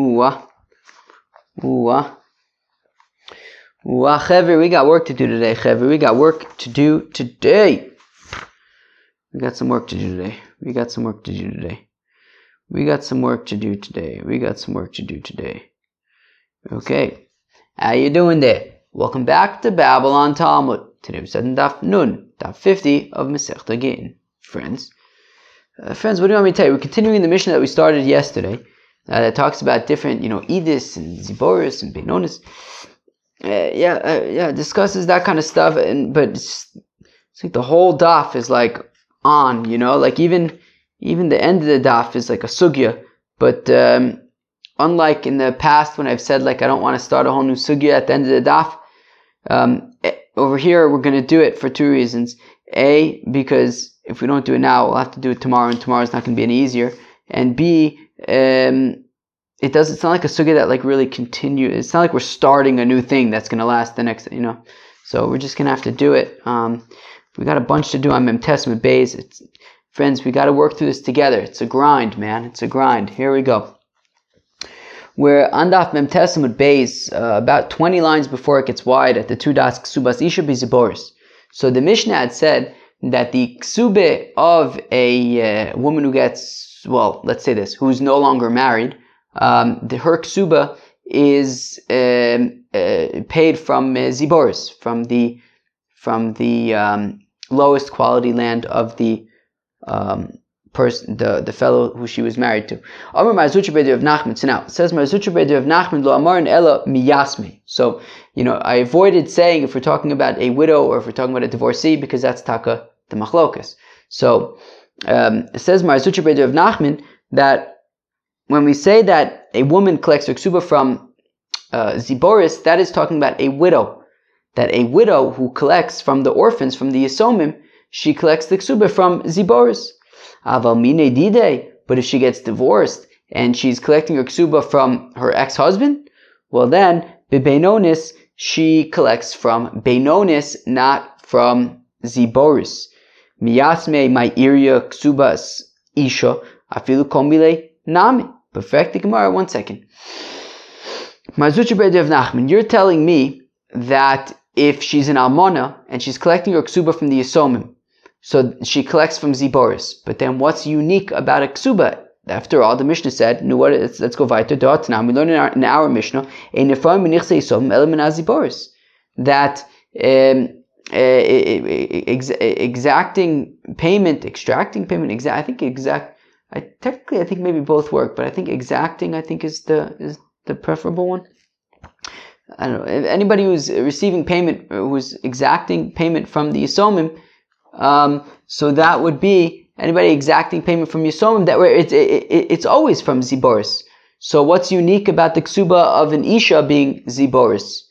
Ooh-ah. Ooh-ah. Ooh-ah, we got work to do today, Chevy. We got work to do today. We got some work to do today. We got some work to do today. We got some work to do today. We got some work to do today. Okay. How you doing there? Welcome back to Babble On Talmud. Today we said in Daf Nun, Daf 50 of Masechta Gittin. Friends. Uh, friends, what do you want me to tell you? We're continuing the mission that we started yesterday uh, that talks about different, you know, Edis and Ziboris and Benonis. Uh, yeah, uh, yeah, discusses that kind of stuff, and but it's, it's like the whole daf is like on, you know, like even even the end of the daf is like a sugya, but um, unlike in the past when I've said like I don't want to start a whole new sugya at the end of the daf, um, eh, over here we're going to do it for two reasons. A, because if we don't do it now, we'll have to do it tomorrow, and tomorrow's not going to be any easier. And B, um, it does. It's not like a sugya that like really continues. It's not like we're starting a new thing that's going to last the next. You know, so we're just going to have to do it. Um, we got a bunch to do on Mem Tes Amud Beis. It's friends. We got to work through this together. It's a grind, man. It's a grind. Here we go. Where Andaf Mem Tes Amud Beis, uh, about 20 lines before it gets wide at the two dots Ksubas Isha Biziboris. So the Mishnah had said that the ksube of a uh, woman who gets, well, let's say this, who's no longer married, um, the her ksuba is um, uh, paid from uh, ziboris, from the from the um, lowest quality land of the um, person, the, the fellow who she was married to. Amar of Nachman. So now, it says Marzutra of Nachman, lo amarin ella miyasmi. So, you know, I avoided saying if we're talking about a widow or if we're talking about a divorcee because that's taka the machlokas. So, um, says Marzutra Beder of Nachman that when we say that a woman collects her ksuba from uh, Ziboris, that is talking about a widow. That a widow who collects from the orphans, from the Yisomim, she collects the ksuba from Ziboris. Aval mine dide, but if she gets divorced and she's collecting her ksuba from her ex-husband, well then, bebenonis, she collects from benonis, not from Ziboris. Miyasme my iria ksubas isha, afilu komile nami. Perfect the Gemara. One second. Marzutra of Nachman, you're telling me that if she's an almona and she's collecting her ksuba from the Yisomim, so she collects from Ziboris. But then what's unique about a ksuba? After all, the Mishnah said, no, what, let's, go weiter. Now we learn in our, in our Mishnah, that um, ex- exacting payment, extracting payment, exa- I think exact I technically I think maybe both work, but I think exacting I think is the is the preferable one. I don't know. Anybody who's receiving payment, who's exacting payment from the Yisomim, um, so that would be anybody exacting payment from Yisomim. That where it's it, it, it's always from Ziboris. So what's unique about the ksuba of an isha being Ziboris?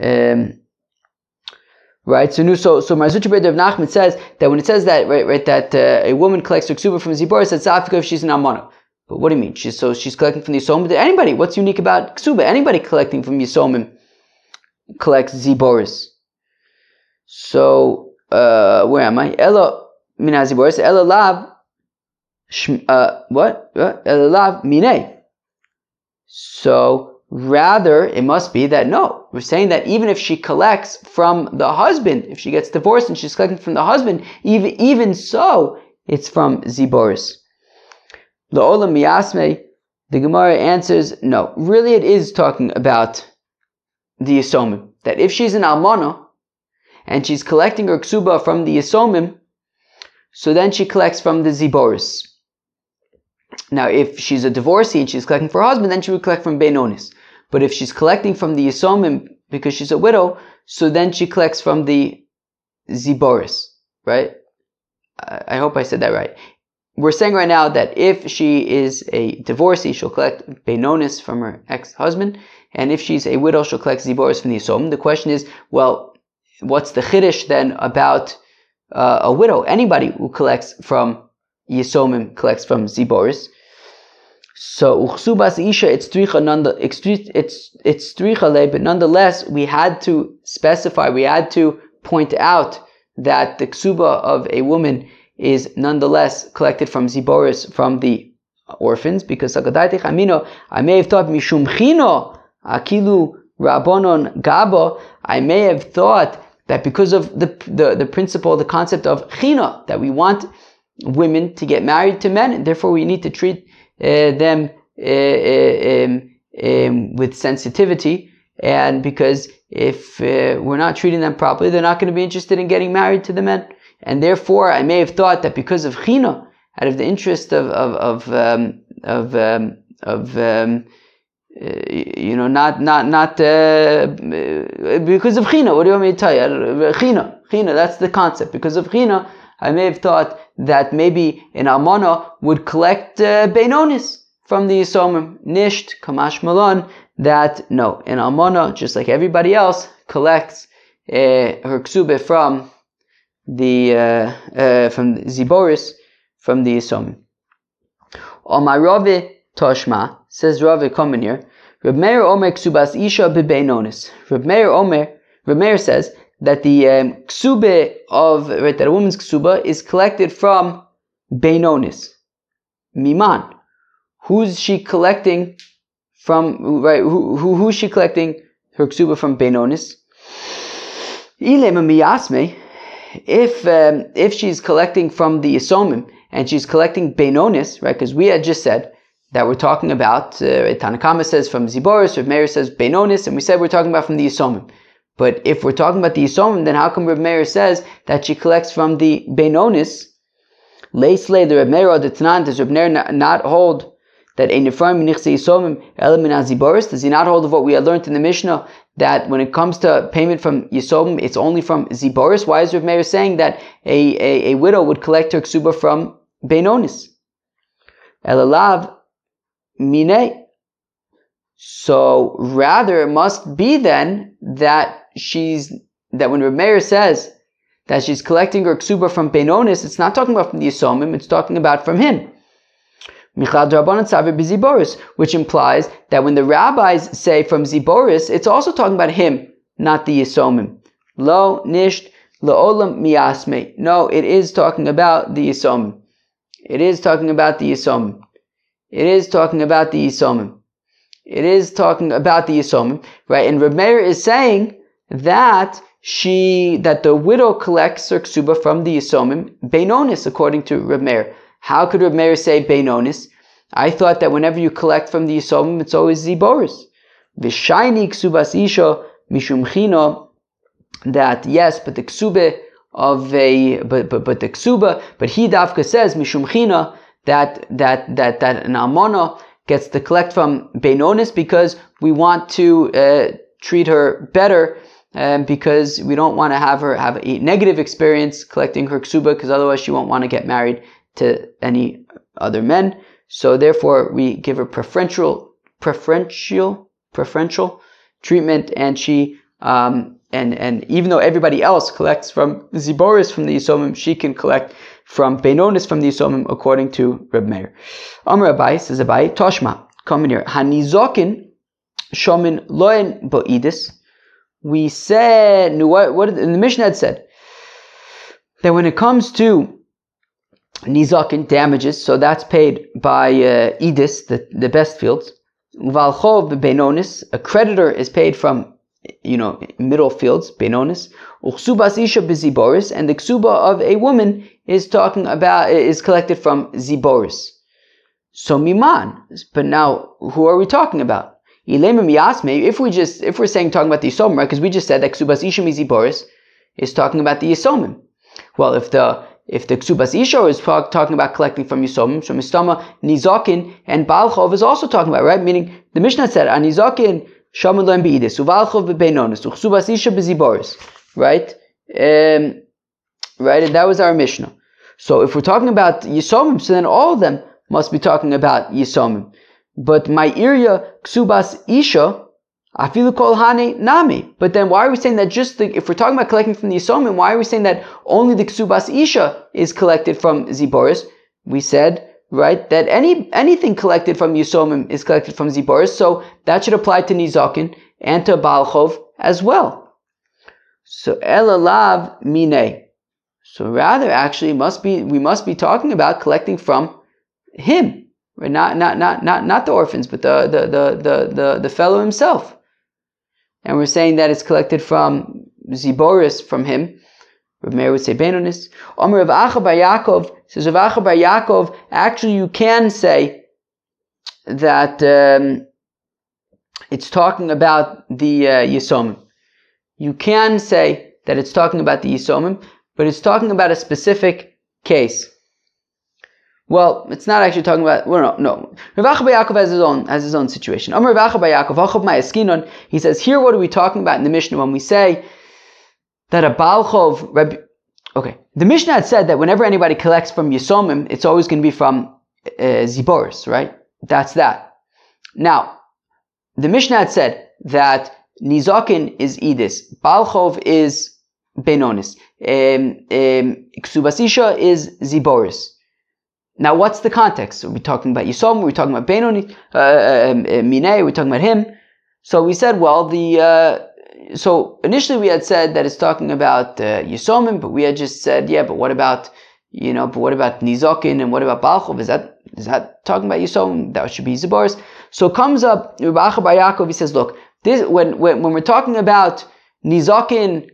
Um, Right, so so so Marzutra of Nachman says that when it says that right, right that uh, a woman collects her ksuba from Zibor, it's Zafika if she's an amana. But what do you mean? She's so she's collecting from the Yisomim. Anybody? What's unique about ksuba? Anybody collecting from Yisomim collects Ziboris. So uh, where am I? Ella mina Ziboris. Ella lav. Uh, what? Ella lav mine. So Rather, it must be that no, we're saying that even if she collects from the husband, if she gets divorced and she's collecting from the husband, even, even so, it's from Ziboris. La'olam miyasme, the Gemara answers, no, really it is talking about the Yisomim. That if she's an Almana, and she's collecting her ksuba from the Yisomim, so then she collects from the Ziboris. Now, if she's a divorcee and she's collecting for her husband, then she would collect from Benonis. But if she's collecting from the Yisomim because she's a widow, so then she collects from the Ziboris, right? I hope I said that right. We're saying right now that if she is a divorcee, she'll collect Benonis from her ex-husband, and if she's a widow, she'll collect Ziboris from the Yisomim. The question is, well, what's the Chiddush then about uh, a widow? Anybody who collects from Yisomim collects from Ziboris. So uchsubas isha it's stricha but nonetheless we had to specify, we had to point out that the ksuba of a woman is nonetheless collected from ziboris from the orphans because I may have thought mishum chino akilu rabonon gabo. I may have thought that because of the, the, the principle, the concept of chino, that we want women to get married to men, therefore we need to treat them uh, uh um, um, with sensitivity. And because if uh, we're not treating them properly, they're not going to be interested in getting married to the men. And therefore, I may have thought that because of chino, out of the interest of of of um, of, um, of um, uh, you know, not not not uh, because of china. What do you want me to tell you? China, china. That's the concept. Because of china, I may have thought that maybe an almana would collect uh, beinonis from the yisomim. Nisht kamash malon. That no, an almana, just like everybody else, collects uh, her ksube from the uh, uh, from ziboris from the Yisomim. Omar Rave Toshma says Rave come here. Reb Meir Omer Ksubas Isha Bebeinonis. Reb Meir Omer, Reb Meir says that the um, ksube of right, that a woman's ksuba is collected from Beinonis. Miman. Who's she collecting from? Right? Who, who who's she collecting her ksuba from Beinonis? If um, if she's collecting from the Yisomim and she's collecting Benonis, right? Because we had just said that we're talking about, uh, Tanakama says from Ziboris, Rav Meir says Benonis, and we said we're talking about from the Yisomim. But if we're talking about the Yisomim, then how come Rav Meir says that she collects from the Benonis? Leisley, the Rav Meir, the Tanan, does Rav Meir not hold that a Nefram Nichse Yisomim Element Ziboris? Does he not hold of what we had learned in the Mishnah that when it comes to payment from Yisomim, it's only from Ziboris? Why is Rav Meir saying that a, a, a widow would collect her ksuba from Benonis. Elalav mine. So rather, it must be then that she's that when Rameir says that she's collecting her ksuba from Benonis, it's not talking about from the Yisomim, it's talking about from him. Which implies that when the rabbis say from Ziboris, it's also talking about him, not the Yisomim. Lo nisht olam miasme. No, it is talking about the Yisomim. It is talking about the Yisomim. It is talking about the Yisomim. It is talking about the Yisomim, right? And Reb Meir is saying that she, that the widow collects her ksuba from the Yisomim, Beinonis, according to Reb Meir. How could Reb Meir say Beinonis? I thought that whenever you collect from the Yisomim, it's always Ziboris. V'shayni ksubas isha mishum chino, that yes, but the ksube of a but but but the ksuba, but he dafka says mishum china that that that that an almana gets to collect from beinonis because we want to uh, treat her better um, because we don't want to have her have a negative experience collecting her ksuba because otherwise she won't want to get married to any other men. So therefore we give her preferential preferential preferential treatment and she um, and and even though everybody else collects from Ziboris from the Yisomim, she can collect from Benonis from the Yisomim according to Reb Meir. Amr Abai says Abai, Toshma, come in here. Hanizokin shomin loen bo'idis. We said, what, what the Mishnah had said, that when it comes to nizokin damages, so that's paid by uh, idis, the, the best fields. Valchov benonis, a creditor is paid from you know, middle fields, benonis, uchsubas isha beziboris, and the ksuba of a woman is talking about, is collected from ziboris. So miman, but now, who are we talking about? If we just, if we're saying talking about the yisomim, right? Because we just said that ksubas isha ziboris is talking about the yisomim. Well, if the if the ksubas isha is talking about collecting from yisomim, so mistama nizakin and balchov is also talking about right. Meaning the Mishnah said anizakin Shaman lo beidis, uvalchov bebenonis, uchsubas isha beziboris. Right? Um, right? And that was our Mishnah. So if we're talking about Yisomim, so then all of them must be talking about Yisomim. But my area, ksubas isha, afilu kol hane nami. But then why are we saying that just the, if we're talking about collecting from the Yisomim, why are we saying that only the ksubas isha is collected from Ziboris? We said right? That any anything collected from Yisomim is collected from Ziboris, so that should apply to Nizakin and to Balchov as well. So Elalav Mine. So rather, actually, must be we must be talking about collecting from him, Right? Not, not, not, not, not the orphans, but the, the, the, the, the, the fellow himself. And we're saying that it's collected from Ziboris, from him. Rav Meir would say Benonis. Omer Rav Acha Bar Yaakov says Rav Acha Bar Yaakov. Actually, you can say that um, it's talking about the uh, Yisomim. You can say that it's talking about the Yisomim, but it's talking about a specific case. Well, it's not actually talking about. Well, no, no. Rav Yaakov has his own has his own situation. Amar Rav Yaakov, He says here, what are we talking about in the Mishnah when we say that a Balchov Reb, Okay, the Mishnah had said that whenever anybody collects from Yisomim, it's always going to be from uh, Ziboris, right? That's that. Now, the Mishnah had said that Nizakin is Edis, Balchov is Benonis, um, um, Ksubasisha is Ziboris. Now, what's the context? Are we talking about Yisom? Are we talking about Benoni? Uh, um, uh, Mine? Are we talking about him? So we said, well, the uh, so initially we had said that it's talking about uh, Yisomim, but we had just said, yeah, but what about, you know, but what about Nizokin and what about Balchov? Is that, is that talking about Yisomim? That should be Zaboris. So comes up, Rabbi Bar Yaakov, he says, look, this, when, when, when we're talking about Nizokin,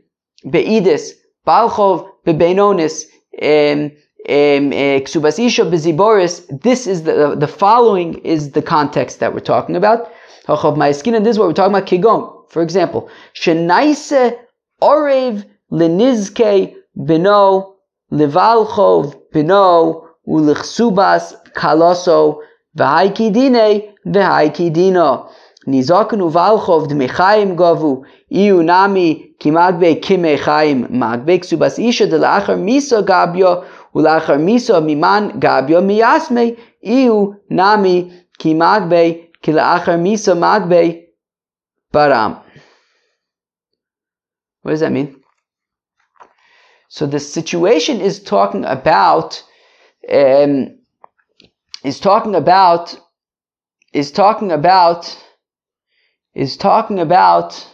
Be'idis, Balchov, Be'benonis, um, Eh, Ksubasisha, Beziboris, this is the, the following is the context that we're talking about. And this is what we're talking about, Kigon. For example, Shenaise Orev Lenizke Bino Livalchov Bino Ulichsubas Kaloso V'haiki Dine V'haiki Dino Nizakun Uvalchov Dmechaim Govu Iu Nami Kimagbe Kimechaim Magbe Ksubas Isha Delachar Miso Gabio Ulachar Miso Miman Gabio Miyasme Iu Nami Kimagbe Kilachar Miso Magbe Baram. What does that mean? So the situation is talking about um, is talking about is talking about is talking about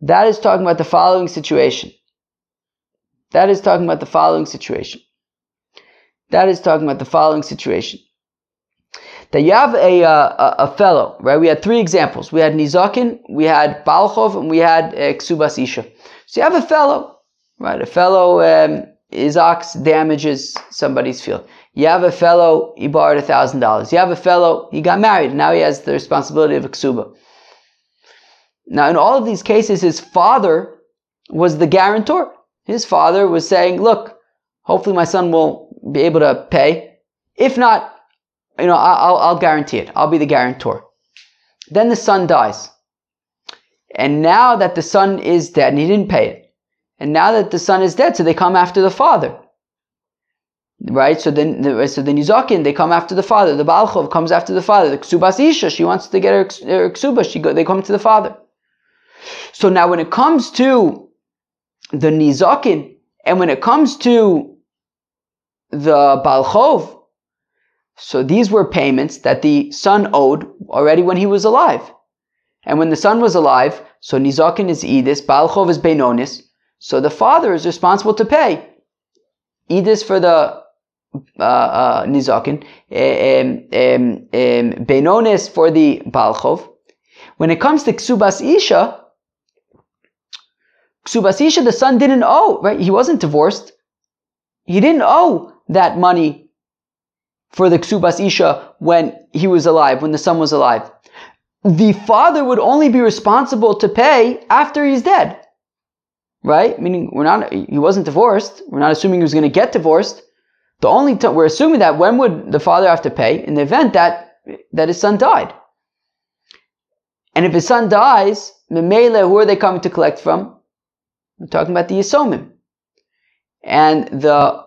that is talking about the following situation. That is talking about the following situation. That is talking about the following situation that you have a, uh, a, fellow, right? We had three examples. We had Nizakin, we had Balchov, and we had uh, Ksubas Isha. So you have a fellow, right? A fellow, um, his ox damages somebody's field. You have a fellow, he borrowed a thousand dollars. You have a fellow, he got married, now he has the responsibility of a ksuba. Now, in all of these cases, his father was the guarantor. His father was saying, look, hopefully my son will be able to pay. If not, you know, I'll, I'll guarantee it. I'll be the guarantor. Then the son dies. And now that the son is dead, and he didn't pay it, and now that the son is dead, so they come after the father. Right? So then, so the Nizakin, they come after the father. The Balchov comes after the father. The Ksubas Isha, she wants to get her, her Ksuba, she go, they come to the father. So now when it comes to the Nizakin, and when it comes to the Balchov, so these were payments that the son owed already when he was alive. And when the son was alive, so Nizakin is Edis, Balchov is Benonis, so the father is responsible to pay. Edis for the uh, uh, Nizakin, um, um, um, Benonis for the Balchov. When it comes to Ksubas Isha, Ksubas Isha, the son didn't owe, right? He wasn't divorced. He didn't owe that money for the Ksubas Isha when he was alive, when the son was alive. The father would only be responsible to pay after he's dead. Right? Meaning we're not, he wasn't divorced. We're not assuming he was going to get divorced. The only we're assuming that when would the father have to pay? In the event that, that his son died. And if his son dies, Memele, who are they coming to collect from? We're talking about the Yisomim. And the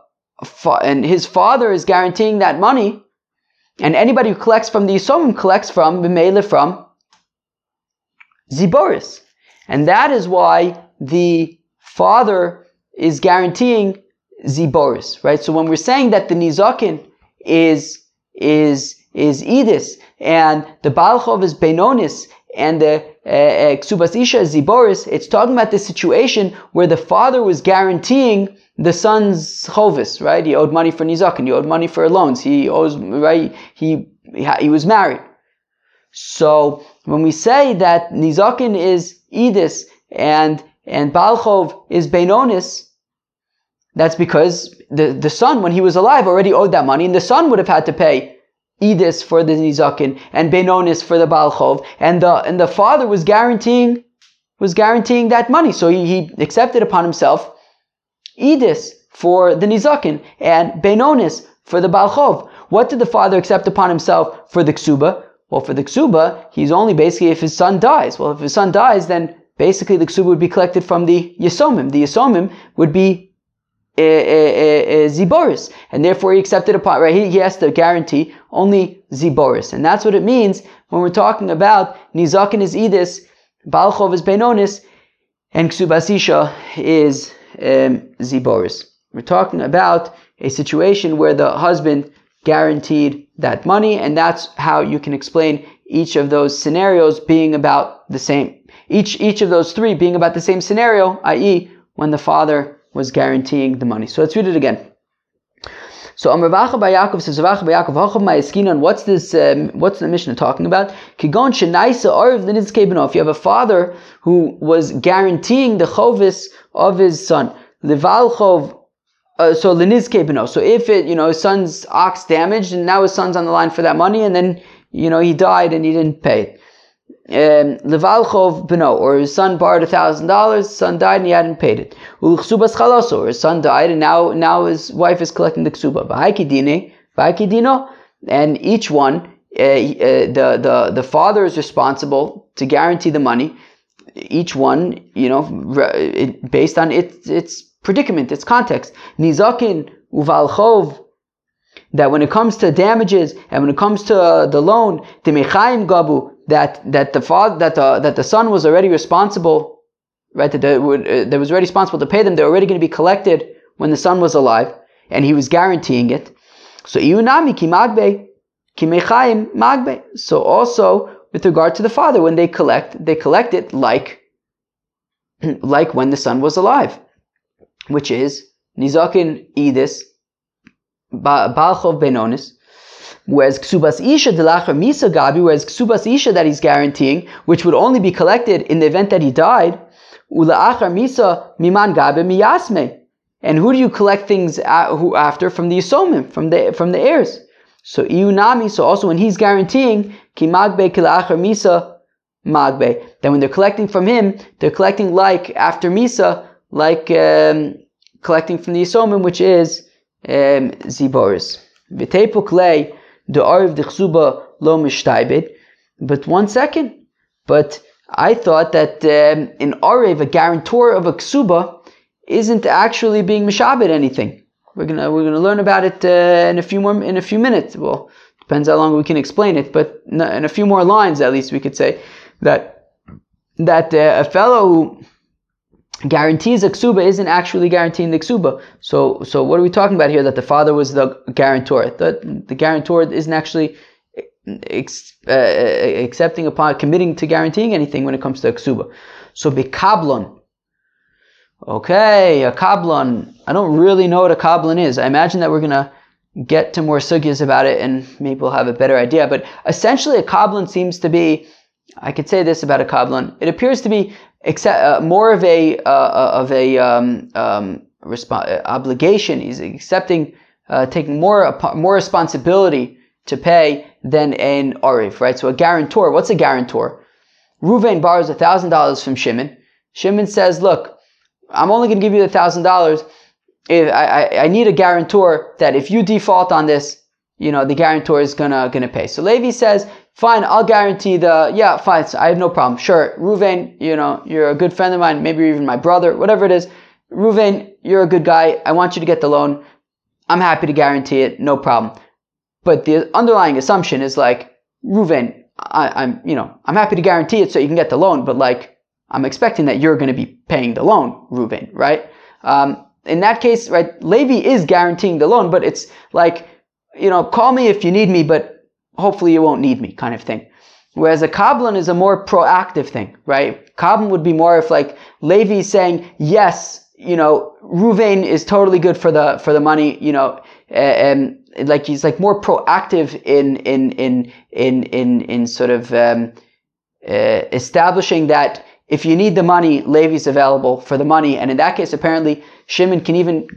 and his father is guaranteeing that money, and anybody who collects from the Yisomim collects from Bimele from Ziboris. And that is why the father is guaranteeing Ziboris, right? So when we're saying that the Nizakin is, is, is Edis, and the Balchov is Benonis, and the uh, uh, ksubas isha ziboris, it's talking about the situation where the father was guaranteeing the son's chovis, right? He owed money for nizakin, he owed money for loans, he owes, right? He, he was married. So when we say that nizakin is edis and and balchov is benonis, that's because the, the son, when he was alive, already owed that money, and the son would have had to pay Edis for the Nizakin and Benonis for the Balchov, and the and the father was guaranteeing was guaranteeing that money. So he, he accepted upon himself Edis for the Nizakin and Benonis for the Balchov. What did the father accept upon himself for the Ksuba? Well, for the Ksuba, he's only basically if his son dies. Well, if his son dies, then basically the Ksuba would be collected from the Yisomim. The Yisomim would be eh, eh, eh, ziboris, and therefore he accepted upon right. He, he has to guarantee only ziboris, and that's what it means when we're talking about nizakin is edis, balchov is benonis, and ksubasisha is um, ziboris. We're talking about a situation where the husband guaranteed that money, and that's how you can explain each of those scenarios being about the same. Each each of those three being about the same scenario, i.e., when the father was guaranteeing the money. So let's read it again. So Amr Vacha Yaakov says Vacha Yaakov Hachav Ma'eskinan. What's this? Um, what's the Mishnah talking about? Kigon Shenaisa Arv If you have a father who was guaranteeing the chovis of his son, Livalchov. Uh, so Lenizke Beno. So if it, you know, his son's ox damaged, and now his son's on the line for that money, and then you know he died and he didn't pay it. Um, Levalchov beno, or his son borrowed a thousand dollars, son died and he hadn't paid it. Ulchsubas chalaso, or his son died and now now his wife is collecting the ksuba. V'haikidine, v'haikidino, and each one, uh, uh, the the the father is responsible to guarantee the money. Each one, you know, based on its its predicament, its context. Nizakin uvalchov that when it comes to damages and when it comes to uh, the loan, gabu, that that the father that the that the son was already responsible, right? That they, would, uh, that was already responsible to pay them. They're already going to be collected when the son was alive, and he was guaranteeing it. So iunami kimagbe kimechaim magbe. So also with regard to the father, when they collect, they collect it like like when the son was alive, which is nizakin idis balchov benonis Whereas ksubas isha delachar misa gabi, whereas ksubas isha that he's guaranteeing, which would only be collected in the event that he died, ula'achar misa miman gabi miyasme. And who do you collect things after? From the yisomim, from the from the heirs. So iunami. So also when he's guaranteeing kimagbe kilachar misa magbe, then when they're collecting from him, they're collecting like after misa, like um, collecting from the yisomim, which is um, ziboris. V'tepuk lei the Arv Dichsuba Lo Mishtaibed. But one second. But I thought that um, in Arev, a guarantor of a Ksuba isn't actually being Mishabed anything. We're gonna we're gonna learn about it uh, in a few more in a few minutes. Well, depends how long we can explain it, but in a few more lines at least we could say that that uh, a fellow who guarantees a ksuba isn't actually guaranteeing the ksuba. So, so what are we talking about here? That the father was the guarantor. The, the guarantor isn't actually ex, uh, accepting upon committing to guaranteeing anything when it comes to a ksuba. So bikablon. Okay, a kablon. I don't really know what a kablon is. I imagine that we're gonna get to more sugyas about it and maybe we'll have a better idea. But essentially, a kablon seems to be I could say this about a kablon. It appears to be uh, more of a uh, uh of a um, um, resp- uh, obligation. He's accepting, uh, taking more more responsibility to pay than an arif, right? So a guarantor. What's a guarantor? Ruvain borrows thousand dollars from Shimon. Shimon says, "Look, I'm only going to give you the thousand dollars. I, I need a guarantor that if you default on this, you know, the guarantor is gonna gonna pay." So Levi says, Fine, I'll guarantee the, yeah, fine, I have no problem. Sure, Ruvain, you know, you're a good friend of mine, maybe even my brother, whatever it is. Ruvain, you're a good guy. I want you to get the loan. I'm happy to guarantee it, no problem. But the underlying assumption is like, Ruvain, I, am you know, I'm happy to guarantee it so you can get the loan, but like, I'm expecting that you're to be paying the loan, Ruvain, right? Um, in that case, right, Levi is guaranteeing the loan, but it's like, you know, call me if you need me, but hopefully you won't need me kind of thing. Whereas a kablan is a more proactive thing, right? Kablan would be more if like Levi saying, yes, you know, Ruvain is totally good for the, for the money, you know, and like he's like more proactive in, in, in, in, in, in sort of, um, uh, establishing that if you need the money, Levi's available for the money. And in that case, apparently Shimon can even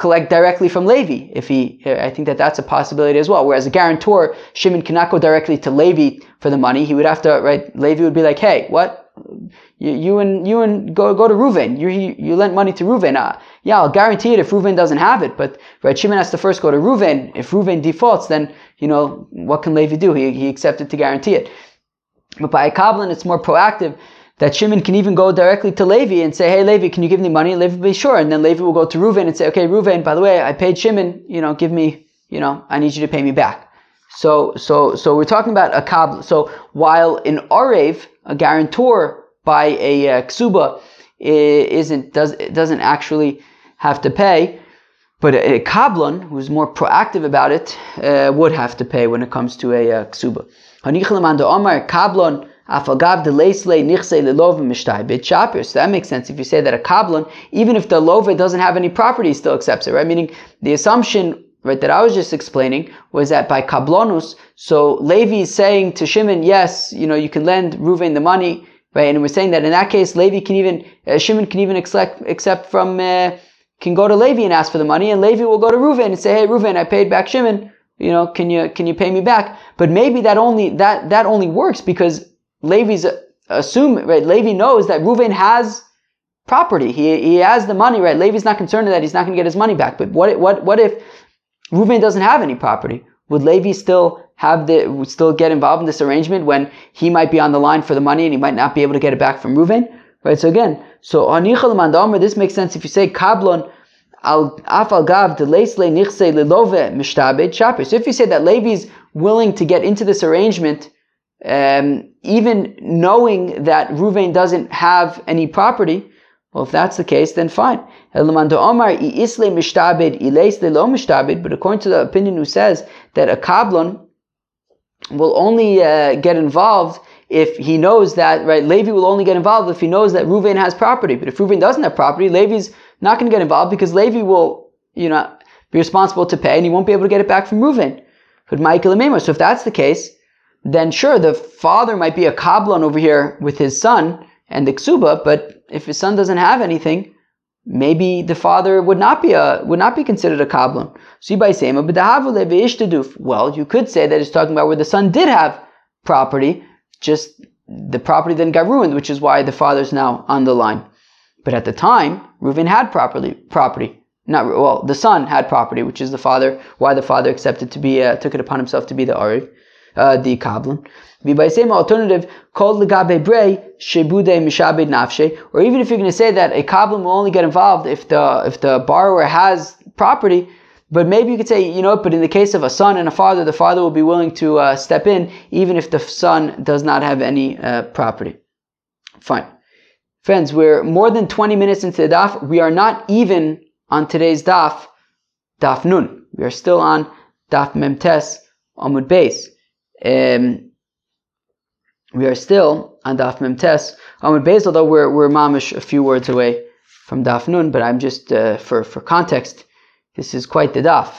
collect directly from Levi. If he, I think that that's a possibility as well. Whereas a guarantor, Shimon cannot go directly to Levi for the money. He would have to, right? Levi would be like, hey, what? You, you and you and go go to Reuven. You you lent money to Reuven. Uh, yeah, I'll guarantee it if Reuven doesn't have it. But right, Shimon has to first go to Reuven. If Reuven defaults, then you know what can Levi do? He he accepted to guarantee it. But by a Kabbalah, it's more proactive that Shimon can even go directly to Levi and say, hey, Levi, can you give me money? And Levi will be sure. And then Levi will go to Reuven and say, okay, Reuven, by the way, I paid Shimon, you know, give me, you know, I need you to pay me back. So, so, so we're talking about a kab. So while in Arev, a guarantor by a uh, ksuba isn't, does, doesn't actually have to pay, but a, a kablan who's more proactive about it uh, would have to pay when it comes to a uh, ksuba. Kablan Afagav nichse lelov mishtaybit shapir. So that makes sense if you say that a kablan, even if the lova doesn't have any property, still accepts it, right? Meaning the assumption right, that I was just explaining was that by kablonus, so Levi is saying to Shimon, yes, you know, you can lend Ruvain the money, right? And we're saying that in that case, Levi can even, uh, Shimon can even accept, accept from, uh, can go to Levi and ask for the money, and Levi will go to Ruvain and say, hey, Ruvain, I paid back Shimon, you know, can you, can you pay me back? But maybe that only, that, that only works because Levi's assume right. Levi knows that Reuven has property. He, he has the money, right? Levi's not concerned that he's not going to get his money back. But what what what if Reuven doesn't have any property? Would Levi still have the would still get involved in this arrangement when he might be on the line for the money and he might not be able to get it back from Reuven? Right. So again, so anichal mandamer. This makes sense if you say kablon. Al afal gav delesle nichse lilove mishtabed shaper. So if you say that Levi's willing to get into this arrangement um, even knowing that Ruvain doesn't have any property, well, if that's the case, then fine. But according to the opinion who says that a kablon will only uh, get involved if he knows that, right, Levi will only get involved if he knows that Ruvain has property. But if Ruvain doesn't have property, Levi's not going to get involved because Levi will, you know, be responsible to pay and he won't be able to get it back from Ruvain. But Michael So if that's the case, then sure, the father might be a kablan over here with his son and the ksuba, but if his son doesn't have anything, maybe the father would not be a would not be considered a kablan. Well, you could say that it's talking about where the son did have property, just the property then got ruined, which is why the father's now on the line. But at the time, Reuven had property. Property, not well, the son had property, which is the father. Why the father accepted to be uh, took it upon himself to be the ariv uh, the kablan. Be by same alternative, called legabe brei shebude mishabed nafshe. Or even if you're going to say that a kablan will only get involved if the if the borrower has property, but maybe you could say, you know, but in the case of a son and a father, the father will be willing to uh, step in, even if the son does not have any uh, property. Fine. Friends, we're more than 20 minutes into the daf. We are not even on today's daf, daf nun. We are still on daf memtes amud base. Um, we are still on Daf Memtes. Amud Beis, although we're, we're mamish a few words away from Daf Nun, but I'm just, uh, for, for context, this is quite the Daf.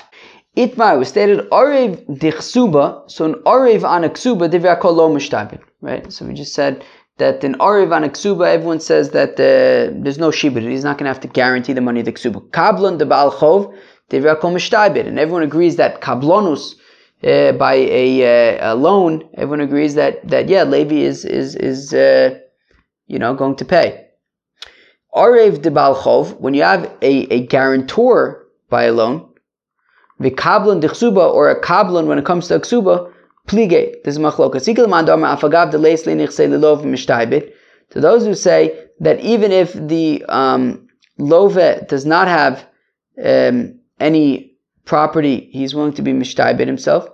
Itmar was stated, Arev dichsuba, so an Arev on a ksuba, divyakol lo. Right? So we just said that in Arev on a ksuba, everyone says that uh, there's no shibud. He's not going to have to guarantee the money of the ksuba. Kablon de Baal Chov, divyakol. And everyone agrees that kablonus, uh, by a, uh, a, loan, everyone agrees that, that yeah, Levi is is is uh, you know going to pay. Arev de Balchov, when you have a, a guarantor by a loan, the kablan dechsuba or a kablan when it comes to ksuba, plige. This is machlokas. To those who say that even if the um, love does not have um, any property, he's willing to be mishtaibed himself.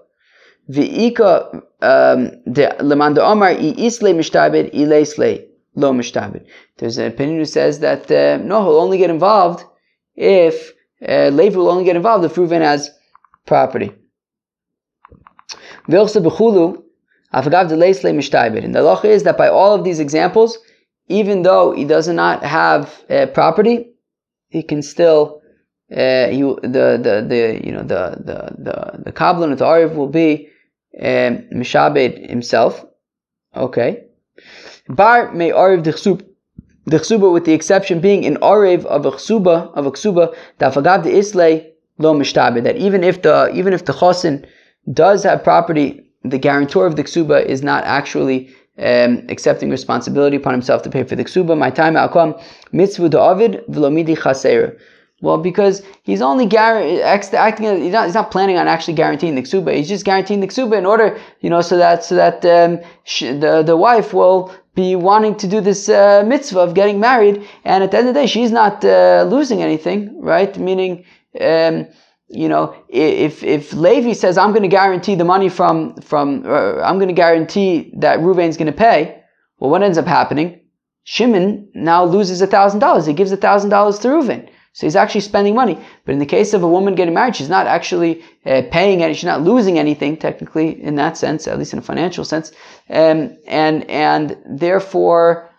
V'ika um, lemanda omar i isle mishtaibed ileisle lo mishtaibed. There's an opinion who says that uh, no, he'll only get involved if uh, Levi will only get involved if Reuven has property. Vilchsa b'chulu Afagav deleisle mishtayber. And the halacha is that by all of these examples, even though he does not have uh, property, he can still uh, he, the, the, the, you know, the, the, the, the Kabbalah of the Ariv will be um, Mishabed himself. Okay. Bar may Ariv the chsuba with the exception being an Ariv of a chsuba, of a chsuba, dafagav the islay lo mishtabe, that even if the, even if the chosin does have property, the guarantor of the ksuba is not actually um, accepting responsibility upon himself to pay for the ksuba. My time outcome mitzvah to avid v'lomidi chaser. Well, because he's only acting, he's not, he's not planning on actually guaranteeing the ksuba. He's just guaranteeing the ksuba in order, you know, so that so that um, the the wife will be wanting to do this uh, mitzvah of getting married, and at the end of the day, she's not uh, losing anything, right? Meaning, um, you know, if if Levi says, "I'm going to guarantee the money from from, uh, I'm going to guarantee that Ruvain's going to pay," well, what ends up happening? Shimon now loses a thousand dollars. He gives a thousand dollars to Ruvain. So he's actually spending money. But in the case of a woman getting married, she's not actually uh, paying any, she's not losing anything technically in that sense, at least in a financial sense. Um, and, and therefore,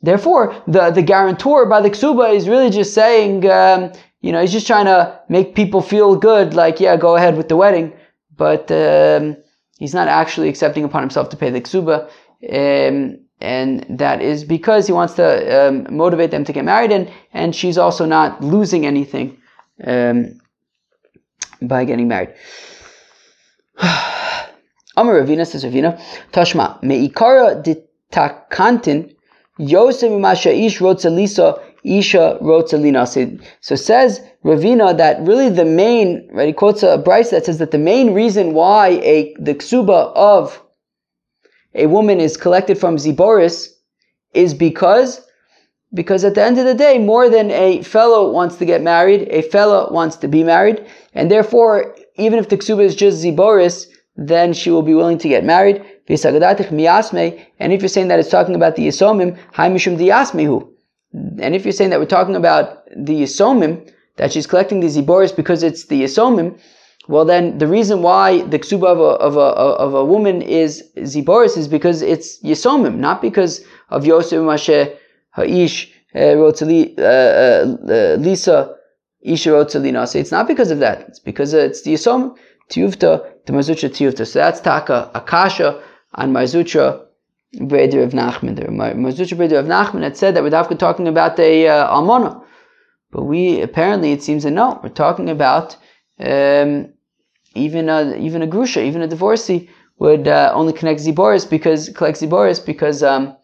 therefore, the, the guarantor by the ksuba is really just saying, um, you know, he's just trying to make people feel good, like, yeah, go ahead with the wedding. But, um, he's not actually accepting upon himself to pay the ksuba. Um, and that is because he wants to um, motivate them to get married, and and she's also not losing anything um, by getting married. Amar Ravina says Ravina, Tashma meikara ditakantin Yosef Masha Ish Lisa Isha Lina. So says Ravina that really the main, right, he quotes a Braisa that says that the main reason why a the ksuba of a woman is collected from Ziboris is because because at the end of the day, more than a fellow wants to get married, a fellow wants to be married, and therefore, even if the ksuba is just Ziboris, then she will be willing to get married. And if you're saying that it's talking about the Yisomim, And if you're saying that we're talking about the Yisomim, that she's collecting the Ziboris because it's the Yisomim, well then the reason why the ksuba of a, of a, of a woman is ziboris is because it's yisomim, not because of Yosef Mashe Ha'ish uh, uh, uh, Lisa Isha Rotzalina. So it's not because of that. It's because it's the yisomim tiyuvta the marzutra tiyuvta. So that's taka akasha on marzutra Breder of Nachman. The marzutra Breder of Nachman had said that we're talking about a uh, almona, but we apparently it seems that no, we're talking about um, even a even a grusha, even a divorcee would uh, only connect ziboris because collect ziboris because um,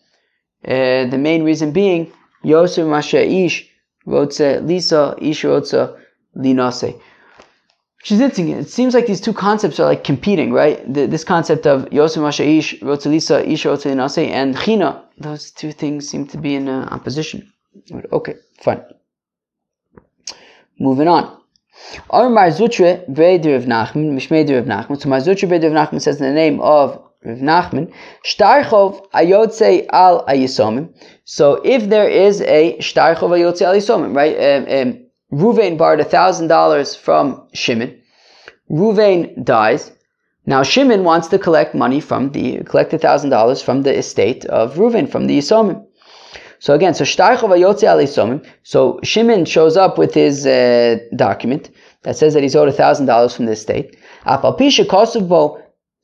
uh, the main reason being Yosef Masha Ish Rotze Lisa Ish Rotze Linase. Which is interesting. It seems like these two concepts are like competing, right? The, this concept of Yosef Masha Ish Rotze Lisa Ish Rotze Linase and China. Those two things seem to be in uh, opposition. Okay, fine. Moving on. Or Marzutre Breder of Nachman, Mishmeder of Nachman. So Marzutre Breder of Nachman says in the name of Rav Nachman, Shtarchov Ayotze al Ayisomim. So if there is a Shtarchov Ayotze al Ayisomim, right? Um, um, Ruvain borrowed a thousand dollars from Shimon. Ruvain dies. Now Shimon wants to collect money from the collect a thousand dollars from the estate of Ruvain from the Yisomim. So again, so So Shimon shows up with his uh, document that says that he's owed thousand dollars from the estate. Afalpisha Kosovo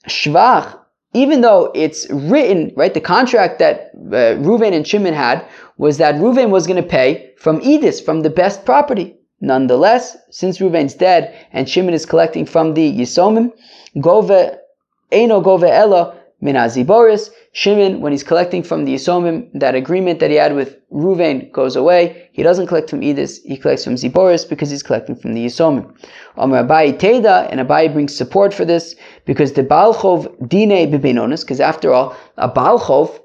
Shvach. Even though it's written, right, the contract that uh, Reuven and Shimon had was that Reuven was going to pay from Edis, from the best property. Nonetheless, since Reuven's dead and Shimon is collecting from the Yisomim, Gove, Eino Gove Ella, Minazi Boris, Shimon, when he's collecting from the Yisomim, that agreement that he had with Ruvain goes away. He doesn't collect from Edis, he collects from Ziboris because he's collecting from the Yisomim. Amar Abai Teda, and Abai brings support for this because the Balchov Dine Bibenonis, because after all, a Balchov,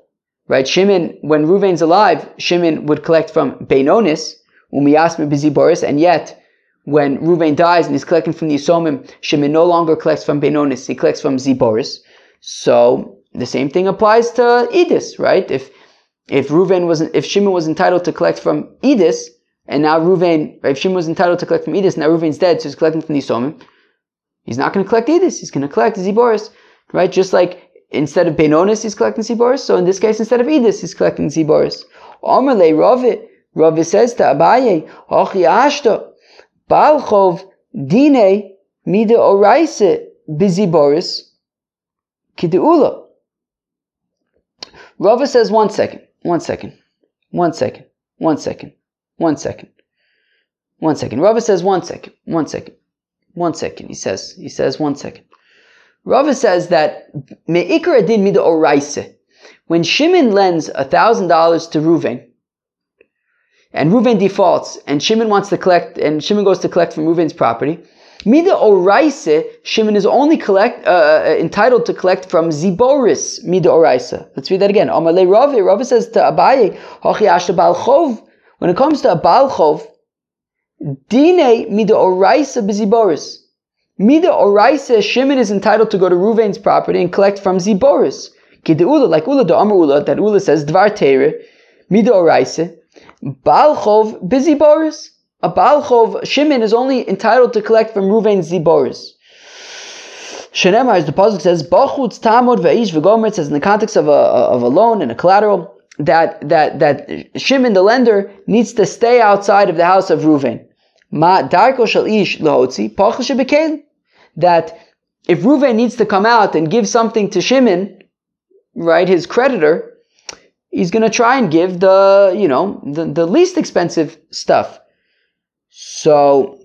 right, Shimon, when Ruvain's alive, Shimon would collect from Benonis, Umiyasme Biziboris, and yet when Ruvain dies and he's collecting from the Yisomim, Shimon no longer collects from Benonis, he collects from Ziboris. So the same thing applies to Edis, right? If if Ruven was if Shimon was entitled to collect from Edis, and now Ruven, if Shimon was entitled to collect from Edis, now Ruven's dead, so he's collecting from the Yisomim, he's not going to collect Edis, he's going to collect Ziboris, right? Just like instead of Benonis, he's collecting Ziboris. So in this case, instead of Edis, he's collecting Ziboris. Omerle Ravi, Ravi says to Abaye, Hochi Ashta, Balchov Dine Mida Oraise Biziboris Kideula. Rava says, one second, one second, one second, one second, one second, one second. Rava says, one second, one second, one second. He says, he says, one second. Rava says that me'ikar adin mida oraise. When Shimon lends a thousand dollars to Ruvain, and Ruvain defaults, and Shimon wants to collect, and Shimon goes to collect from Ruvain's property, Mida oraise, Shimon is only collect, uh, uh, entitled to collect from Ziboris, Mida oraise. Let's read that again. Amalei Ravi, Ravi says to Abaye, Hochi Balchov, when it comes to a Balchov, Dine Mida oraise beziboris. Mida oraise, Shimon is entitled to go to Ruvain's property and collect from Ziboris. Ula, like Ula, the Amr Ula, that Ula says, Dvar Tere, Mida oraise, Balchov beziboris. A Balchov Shimon is only entitled to collect from Ruvain's Ziboris. Shenemar, as the pasuk says, "Bachutz tamod ve'ish v'gomer." Says in the context of a of a loan and a collateral that that that Shimon, the lender, needs to stay outside of the house of Ruvain. Ma darko shel ish lahotzi pachal That if Ruvain needs to come out and give something to Shimon, right, his creditor, he's going to try and give the you know the, the least expensive stuff. So,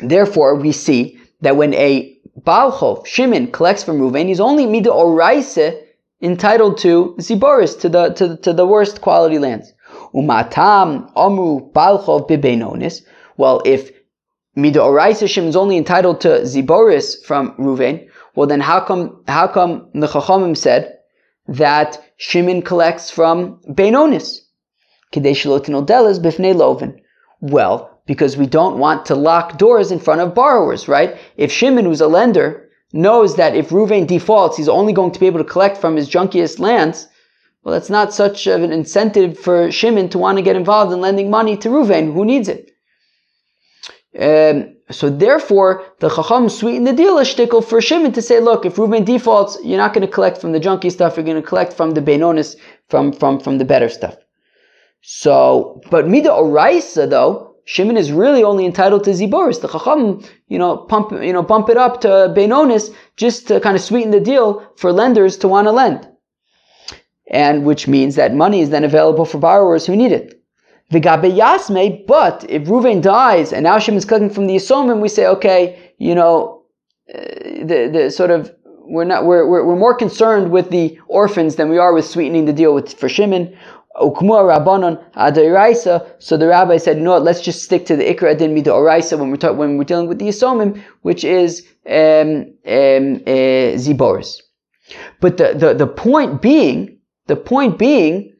therefore, we see that when a Balchov, Shimon, collects from Ruvain, he's only Mida Oraise entitled to Ziboris, to the, to, to the worst quality lands. Umatam Amru Balchov Bibenonis. Well, if Mida Oraise Shimon is only entitled to Ziboris from Ruvain, well then how come, how come the Chachamim said that Shimon collects from Lovin. Well, because we don't want to lock doors in front of borrowers, right? If Shimon, who's a lender, knows that if Ruvain defaults, he's only going to be able to collect from his junkiest lands, well, that's not such of an incentive for Shimon to want to get involved in lending money to Ruvain, who needs it. Um, so therefore, the Chacham sweetened the deal a shtickle for Shimon to say, look, if Ruvain defaults, you're not going to collect from the junky stuff, you're going to collect from the Benonis, from, from, from the better stuff. So, but Mida Oraisa though, Shimon is really only entitled to Ziboris. The Chacham, you know, pump, you know, bump it up to Benonis just to kind of sweeten the deal for lenders to want to lend. And which means that money is then available for borrowers who need it. Vigabe Yasme, but if Ruvain dies and now Shimon is collecting from the Yisomim, we say, okay, you know, uh, the, the sort of, we're not, we're, we're, we're more concerned with the orphans than we are with sweetening the deal with, for Shimon. So the rabbi said, no, let's just stick to the Ikra Adin Mida Oraisa when we're talk, when we're dealing with the Yisomim, which is um, um, uh, Ziboris. But the, the, the point being, the point being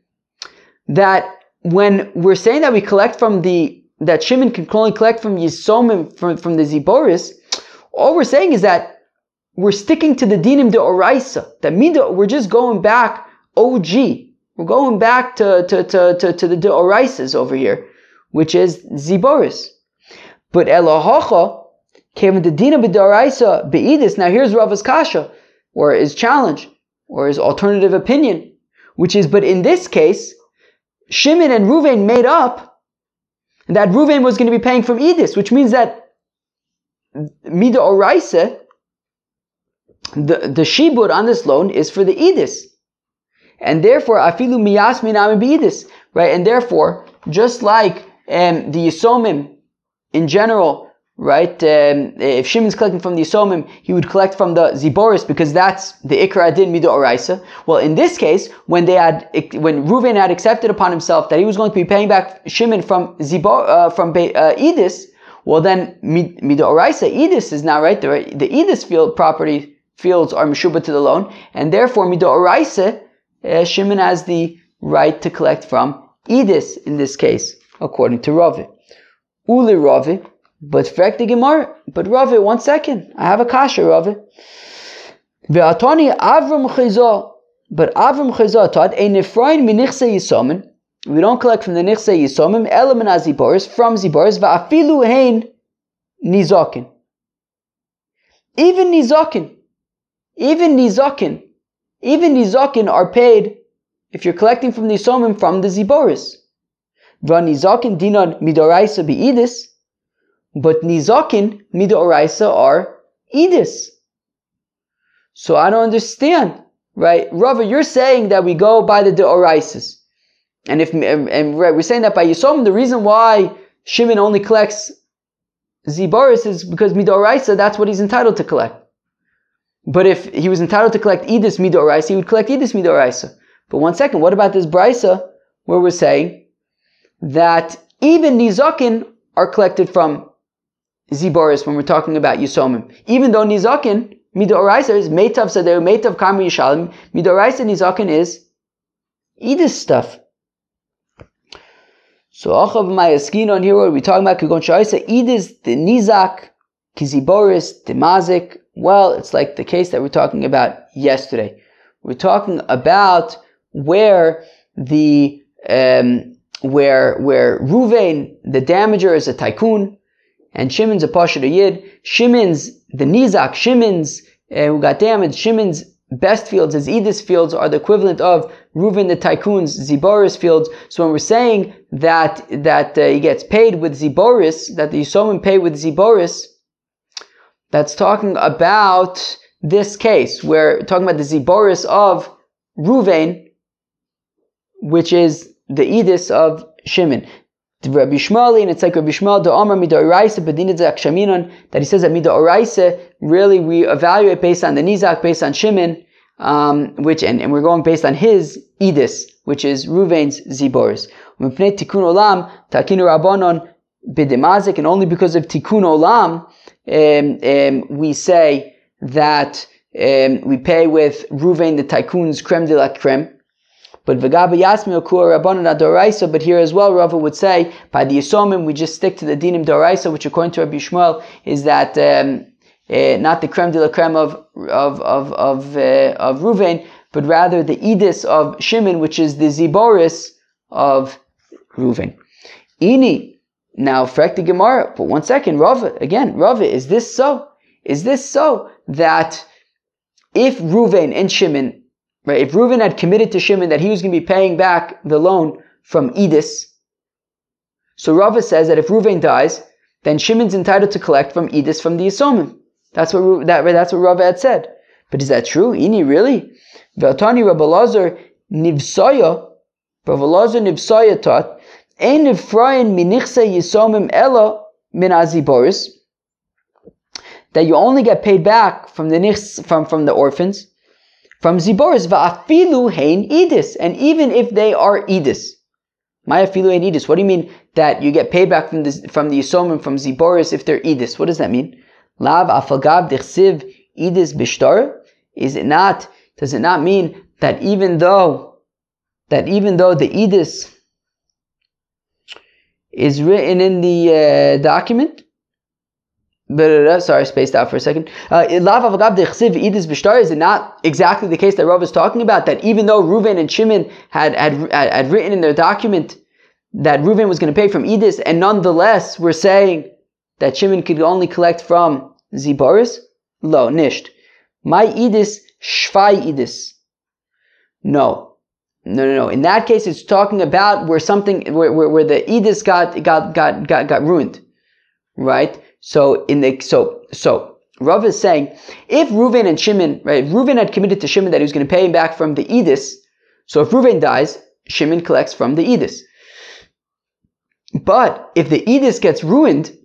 that when we're saying that we collect from the that Shimon can only collect from Yisomim from, from the Ziboris, all we're saying is that we're sticking to the dinim de oraisa. That means we're just going back OG. We're going back to, to, to, to, to the Deorisas over here, which is Ziboris. But Elohocha came the Dina B'Doraisa Be'idis. Now here's Rava's Kasha, or his challenge, or his alternative opinion, which is, but in this case, Shimon and Ruvain made up that Ruvain was going to be paying from Edis, which means that Mida the, the shibud on this loan is for the Edis. And therefore, afilu miyasmin amibidis, right? And therefore, just like um, the Yisomim in general, right? Um, if Shimon's collecting from the Yisomim, he would collect from the Ziboris because that's the Ikra Adin Mido Oraisa. Well, in this case, when they had, when Reuven had accepted upon himself that he was going to be paying back Shimon from Zibor, uh, from Be, uh, Edis, well then Mido Oraisa, Edis is now right there. The Edis field property fields are Meshuba to the loan, and therefore Mido Oraisa uh, Shimon has the right to collect from Edis in this case, according to Ravi. Uli Ravi, but Frek the Gemara, but Ravi, one second, I have a kasha, Ravi. Ve'atoni Avram Chizah, but Avram Chizah taught, a nefrain minichse yisomen, we don't collect from the nichse yisomim, element aziboris, from ziboris, va'afilu hein nizokin. Even nizokin, even nizokin, even nizakin are paid if you're collecting from the Yisomim from the Ziboris. Nizakin dinan midoraisa beidis, but nizakin midoraisa are idis. So I don't understand, right? Rava, you're saying that we go by the deoraisis. And if and, and right, we're saying that by Yisomim, the reason why Shimon only collects Ziboris is because midoraisa, that's what he's entitled to collect. But if he was entitled to collect Edis Midoraisa, he would collect Edis Midoraisa. But one second, what about this Braisa where we're saying that even Nizakin are collected from Ziboris when we're talking about Yisomim. Even though Nizakin, Midoraisa is Meitav Sadeu, Meitav Kamri Yishalim, Midoraisa Nizakin is Edis stuff. So Achav Mayaskin on here, we're we talking about Kugon Shaisa, Edis, the Nizak, Kiziboris, the Mazik, well, it's like the case that we're talking about yesterday. We're talking about where the um, where where Ruvain, the damager, is a tycoon, and Shimon's a pasha yid. Shimon's the nizak, Shimon's uh, who got damaged. Shimon's best fields, his Edis fields, are the equivalent of Reuven the tycoon's Ziboris fields. So when we're saying that that uh, he gets paid with Ziboris, that the Yisomim pay with Ziboris, that's talking about this case. We're talking about the Ziboris of Ruvain, which is the Edis of Shimon. Rabbi Yishmael, and it's like Rabbi Yishmael, the Omer Midoraisa, Akshaminon, that he says that Midoraisa, really we evaluate based on the Nizak, based on Shimon, um, which, and, and we're going based on his Edis, which is Ruvain's Ziboris. Tikkun Olam, Takinu Rabbanon, Bidemazik, and only because of Tikkun Olam, um, um, we say that um, we pay with Ruvain the tycoon's creme de la creme. But Vagaba Yasmi Okur Doraisa, but here as well, Rava would say, by the Yisomim, we just stick to the Dinim Doraisa, which according to Rabbi Yishmael is that um, uh, not the creme de la creme of of of of, uh, of Ruvain, but rather the Edis of Shimon, which is the Ziboris of Ruvain. Ini now, Frek the Gemara, but one second, Rava, again, Rava, is this so? Is this so that if Reuven and Shimon, right, if Reuven had committed to Shimon that he was going to be paying back the loan from Edis, so Rava says that if Reuven dies, then Shimon's entitled to collect from Edis from the Yisomim. That's what that, that's what Rava had said. But is that true? Ini really? Veltani Rabbi Lazar Nivsaya, Rabbi Lazar Nivsaya taught Ein Ephraim minichse yisomim ela min aziboris. That you only get paid back from the nichs, from, from the orphans, from ziboris va'afilu hein idis, and even if they are idis. My afilu hein idis. What do you mean that you get paid back from the from the yisomim from ziboris if they're idis? What does that mean? Lav afagav dichsiv idis bishtar. Is it not? Does it not mean that even though that even though the idis is written in the uh, document. Sorry, spaced out for a second. Uh, is it not exactly the case that Rav is talking about? That even though Reuven and Shimon had, had, had written in their document that Reuven was going to pay from Edis, and nonetheless we're saying that Shimon could only collect from Ziboris? Lo, nisht. My Edis, Shvai Edis. No. No, no, no. In that case, it's talking about where something, where, where, where the edis got, got, got, got, got ruined. Right? So, in the, so, so, Rav is saying, if Reuven and Shimon, right, Reuven had committed to Shimon that he was going to pay him back from the edis, so if Reuven dies, Shimon collects from the edis. But if the edis gets ruined,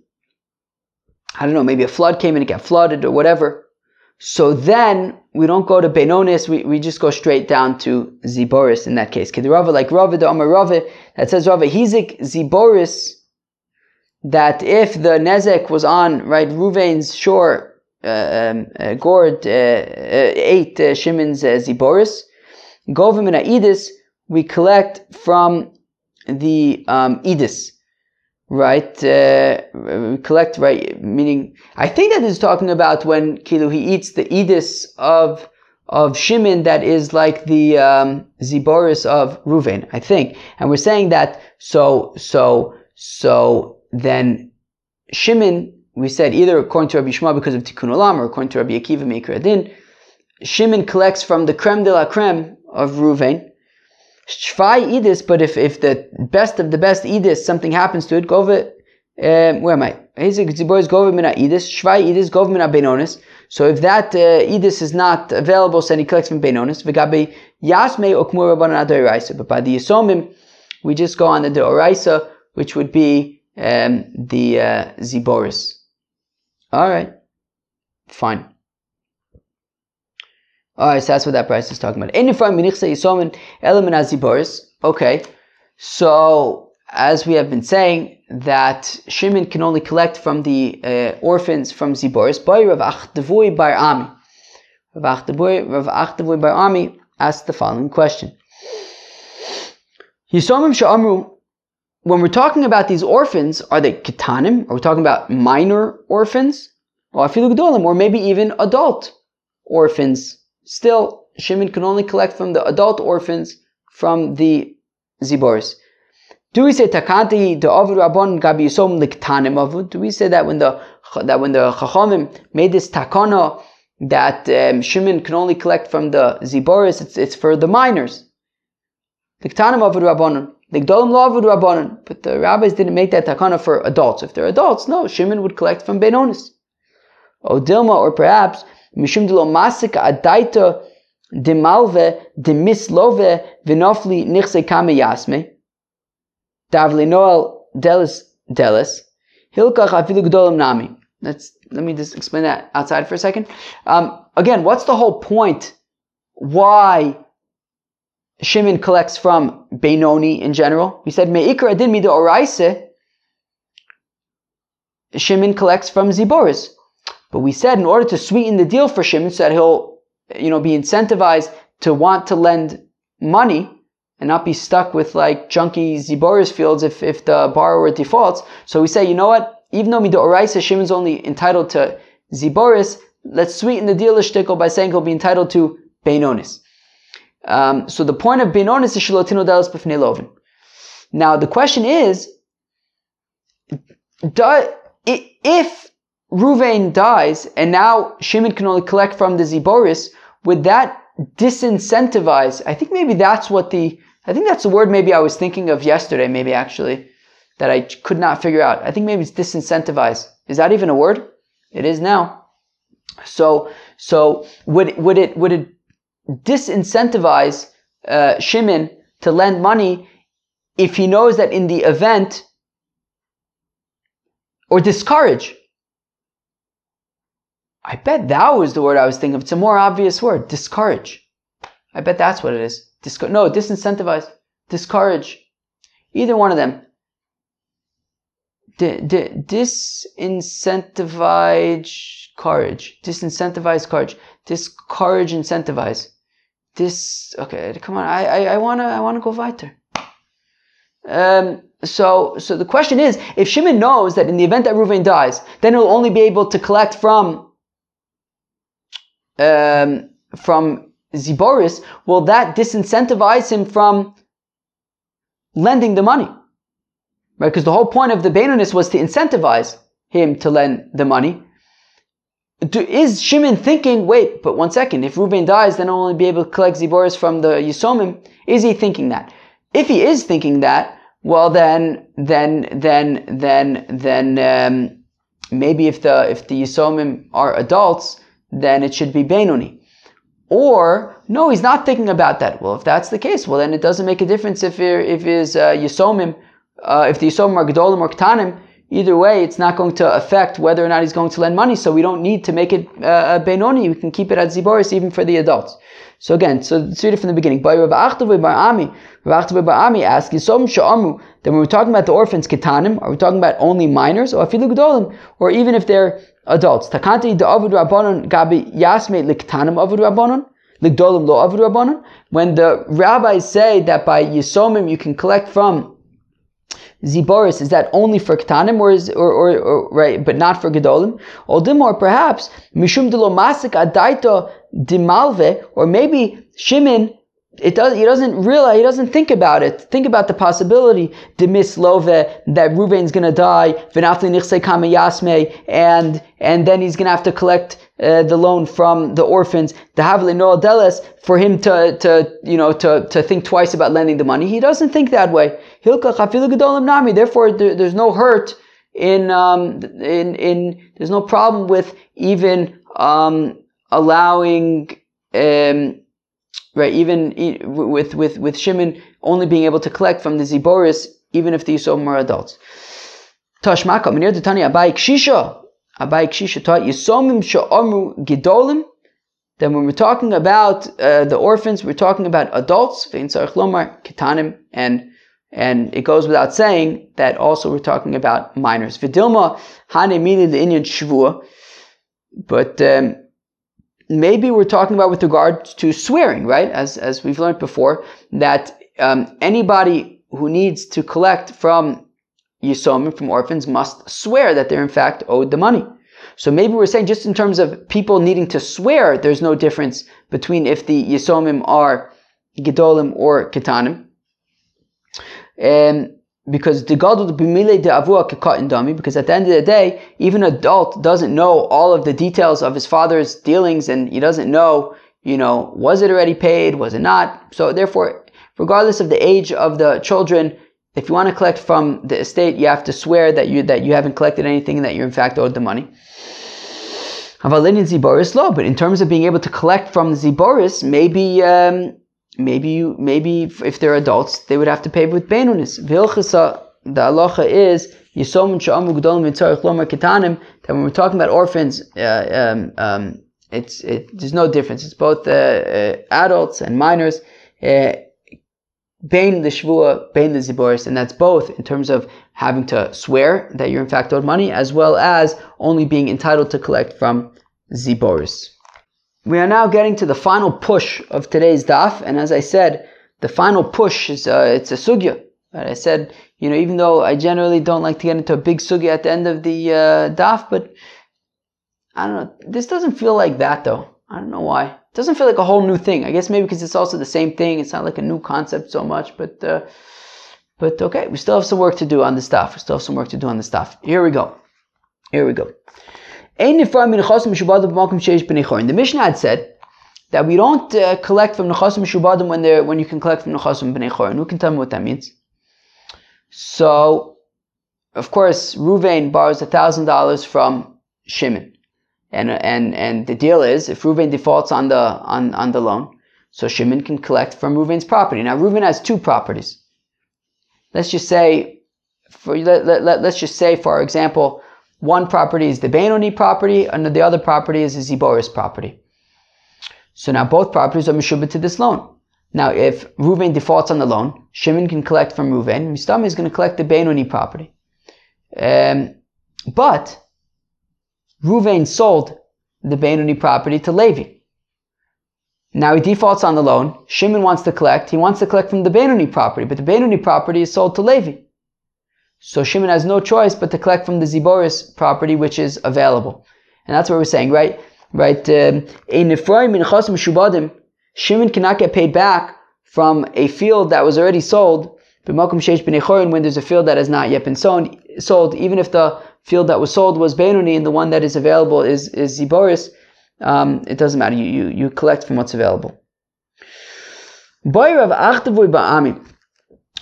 I don't know, maybe a flood came and it got flooded or whatever, so then we don't go to Benonis, we, we just go straight down to Ziboris in that case. Kid Rava, like Rava, the Amar Rava, that says Rava, Hizik Ziboris, that if the Nezek was on, right, Ruvain's shore, uh, um, uh, gourd, uh, uh, ate uh, Shimon's uh, Ziboris, Govim and Aedis, we collect from the um, Edis right? Uh, collect, right? Meaning, I think that is talking about when Kilu he eats the edis of of Shimon that is like the um, Ziboris of Ruvain, I think. And we're saying that so so so then Shimon we said either according to Rabbi Yishmael because of Tikkun Olam or according to Rabbi Akiva Meikar Adin, Shimon collects from the creme de la creme of Ruvain. Shvai idis, but if, if the best of the best idis, something happens to it, gove, um, where am I? gove mina idis, shvai idis, gove mina benonis. So if that uh, idis is not available, so he collects from benonis. V'gabe yasme okmur rabbanan adoraisa. But by the yisomim, we just go on the deoraisa, which would be um, the uh, ziboris. All right, fine. Alright, so that's what that price is talking about. Okay, so as we have been saying, that Shimon can only collect from the uh, orphans from Ziboris. By Rav Achdavui Bar Ami. Rav Achdavui Bar Ami asked the following question. Yisomim Sha'amru, when we're talking about these orphans, are they ketanim? Are we talking about minor orphans? Or or maybe even adult orphans? Still, Shimon can only collect from the adult orphans from the Ziboris. Do we say takanti the avur rabon gabi yisom liktanim avud? Do we say that when the that when the chachamim made this takana that um, Shimon can only collect from the Ziboris, it's, it's for the minors. Liktanim avud rabbanon. Ligdolim lo avud rabbanon. But the rabbis didn't make that takana for adults. If they're adults, no, Shimon would collect from Benonis. O Dilma, or perhaps Adaita de malve de mislove vinofli nichse kame yasme. Davli noel delis delis. Hilkach afilu gdolim nami. Let's, let me just explain that outside for a second. Um, again, what's the whole point? Why Shimon collects from Benoni in general? We said me'ikra adin mida oraise. Shimon collects from Ziboris. But we said in order to sweeten the deal for Shimon so that he'll, you know, be incentivized to want to lend money and not be stuck with like junky Ziboris fields if, if the borrower defaults. So we say, you know what? Even though Mido Oraisa, Shimon's only entitled to Ziboris, let's sweeten the deal of by saying he'll be entitled to Beinonis. Um, so the point of Beinonis is Shalotino Dalas B'fnei Now the question is, do, if Ruvain dies, and now Shimon can only collect from the Ziboris, would that disincentivize? I think maybe that's what the, I think that's the word maybe I was thinking of yesterday, maybe actually, that I could not figure out. I think maybe it's disincentivize. Is that even a word? It is now. So, so would, would it, would it disincentivize uh, Shimon to lend money if he knows that in the event, or discourage I bet that was the word I was thinking of. It's a more obvious word. Discourage. I bet that's what it is. Disco- no, disincentivize. Discourage. Either one of them. D- d- disincentivize courage. Disincentivize courage. Discourage incentivize. This okay, come on. I I, I wanna I wanna go weiter. Um so so the question is, if Shimon knows that in the event that Reuven dies, then he'll only be able to collect from um, from Ziboris, will that disincentivize him from lending the money? Right? Because the whole point of the Benonis was to incentivize him to lend the money. Do, is Shimon thinking, wait, but one second, if Reuben dies, then I'll only be able to collect Ziboris from the Yisomim? Is he thinking that? If he is thinking that, well then, then, then, then, then, um, maybe if the, if the Yisomim are adults, then it should be Benoni. Or, no, he's not thinking about that. Well, if that's the case, well, then it doesn't make a difference if, if his uh, Yisomim, uh, if the Yisomim are Gedolim or Ktanim, either way, it's not going to affect whether or not he's going to lend money, so we don't need to make it uh, Benoni. We can keep it at Ziboris even for the adults. So again, so let's read it from the beginning. By Rav Achtav Ami, Ami asks, Sha'amu, then when we're talking about the orphans, Ketanim, are we talking about only minors, or Afilu or even if they're adults. Takanti Avid Rabbanon Gabi Yasme Liktanim Avid Rabbanon. Ligdolim lo Avid Rabbanon. When the rabbis say that by Yisomim you can collect from Ziboris, is that only for Ktanim or is or, or, or right, but not for Gedolim? Or perhaps Mishum de lo Masik Adaito Dimalve, or maybe Shimon it does, he doesn't realize, he doesn't think about it. Think about the possibility, demis love, that Ruvain's gonna die, v'nafli nichse kame yasme, and, and then he's gonna have to collect uh, the loan from the orphans, the Havli Noel Deles, for him to, to, you know, to, to think twice about lending the money. He doesn't think that way. Therefore, there, there's no hurt in, um, in, in, there's no problem with even, um, allowing, um, right, even with, with, with Shimon only being able to collect from the Ziboris, even if the Yisomim are adults. Abai Kshisha, Abai Kshisha taught Yisomim then when we're talking about uh, the orphans, we're talking about adults, and and it goes without saying that also we're talking about minors. Vidilma hane mili the Indian shvua, but um, maybe we're talking about with regard to swearing, right? As as we've learned before, that um, anybody who needs to collect from Yisomim, from orphans, must swear that they're in fact owed the money. So maybe we're saying just in terms of people needing to swear, there's no difference between if the Yisomim are Gedolim or Ketanim. Um, because the god gadol b'mile de avua in dami. Because at the end of the day, even an adult doesn't know all of the details of his father's dealings, and he doesn't know, you know, was it already paid, was it not. So therefore, regardless of the age of the children, if you want to collect from the estate, you have to swear that you that you haven't collected anything and that you're in fact owed the money. But in terms of being able to collect from the Ziboris, maybe um, maybe you maybe if they're adults, they would have to pay with Benunis. Vilchasa, the halacha is Mitzarech Lomar. That when we're talking about orphans, uh, um, um, it's it, there's no difference. It's both uh, uh, adults and minors. Uh, Bain the Shvua, Bain the Ziboris, and that's both in terms of having to swear that you're in fact owed money, as well as only being entitled to collect from Ziboris. We are now getting to the final push of today's daf, and as I said, the final push is uh, it's a sugya. I said, you know, even though I generally don't like to get into a big sugya at the end of the uh, daf, but I don't know. This doesn't feel like that though. I don't know why. It doesn't feel like a whole new thing. I guess maybe because it's also the same thing. It's not like a new concept so much, but uh, but okay, we still have some work to do on the stuff. We still have some work to do on the stuff. Here we go. Here we go. The Mishnah had said that we don't uh, collect from nechasim shubadim when they when you can collect from nechasim b'nei chorin. Who can tell me what that means? So, of course, Ruvain borrows thousand dollars from Shimon. And, and, and the deal is, if Reuven defaults on the, on, on the loan, so Shimon can collect from Reuven's property. Now, Reuven has two properties. Let's just say, for, let, let, let, us just say, for example, one property is the Benoni property, and the other property is the Ziboris property. So now both properties are Meshubah to this loan. Now, if Reuven defaults on the loan, Shimon can collect from Reuven. Mistami is going to collect the Benoni property. Um, but Ruvain sold the Benoni property to Levi. Now he defaults on the loan. Shimon wants to collect. He wants to collect from the Benoni property, but the Benoni property is sold to Levi. So Shimon has no choice but to collect from the Ziboris property, which is available. And that's what we're saying, right? Right? Um, Shimon cannot get paid back from a field that was already sold. But when there's a field that has not yet been sold, sold, even if the field that was sold was Benoni and the one that is available is, is Ziboris, um, it doesn't matter. You, you, you collect from what's available. Rav Ba'ami.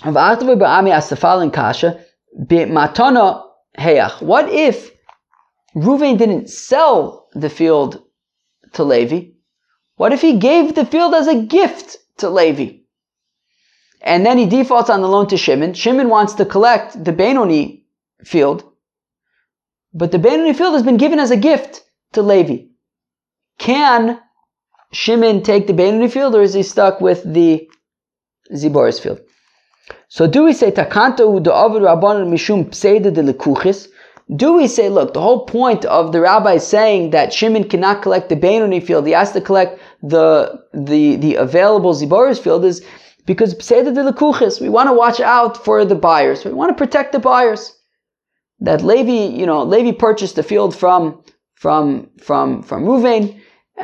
Ba'ami asked the following kasha. Matana heyach. What if Ruvain didn't sell the field to Levi? What if he gave the field as a gift to Levi? And then he defaults on the loan to Shimon. Shimon wants to collect the Benoni field. But the Benoni field has been given as a gift to Levi. Can Shimon take the Benoni field or is he stuck with the Ziboris field? So do we say Takanta Ovid Rabbanon Mishum Pseida de Lekuchis? Do we say, look, the whole point of the rabbi saying that Shimon cannot collect the Benoni field, he has to collect the the the available Ziboris field is because Pseida de Lekuchis, we want to watch out for the buyers. We want to protect the buyers that Levi, you know, Levi purchased the field from from from from Ruvain.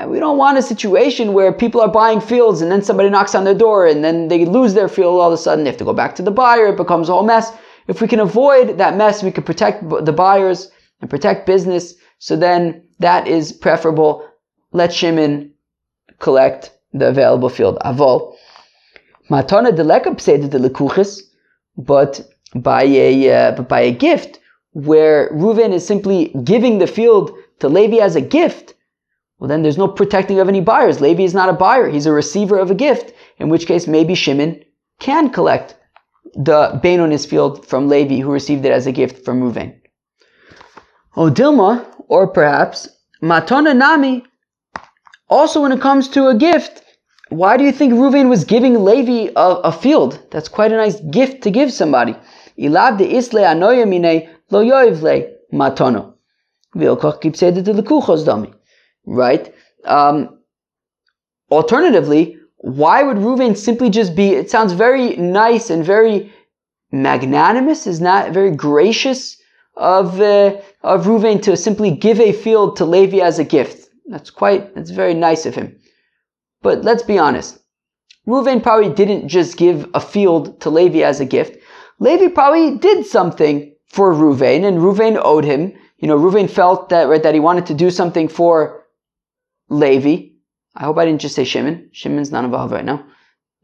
We don't want a situation where people are buying fields and then somebody knocks on their door and then they lose their field all of a sudden. They have to go back to the buyer. It becomes a whole mess. If we can avoid that mess, we can protect the buyers and protect business. So then that is preferable. Let Shimon collect the available field. Avol. Matana deleka pseda de lekuchis, but by a uh, but by a gift where Reuven is simply giving the field to Levi as a gift, well then there's no protecting of any buyers. Levi is not a buyer; he's a receiver of a gift. In which case, maybe Shimon can collect the Benonis field from Levi, who received it as a gift from Reuven. O Dilma, or perhaps Matana Nami. Also, when it comes to a gift, why do you think Reuven was giving Levi a, a field? That's quite a nice gift to give somebody. Ilav de isle anoyamine lo matono. Right? Um, alternatively, why would Reuven simply just be, it sounds very nice and very magnanimous, is not very gracious of, uh, of Reuven to simply give a field to Levi as a gift. That's quite, that's very nice of him. But let's be honest. Reuven probably didn't just give a field to Levi as a gift. Levi probably did something for Reuven, and Reuven owed him. You know, Reuven felt that right, that he wanted to do something for Levi. I hope I didn't just say Shimon. Shimon's not involved right now,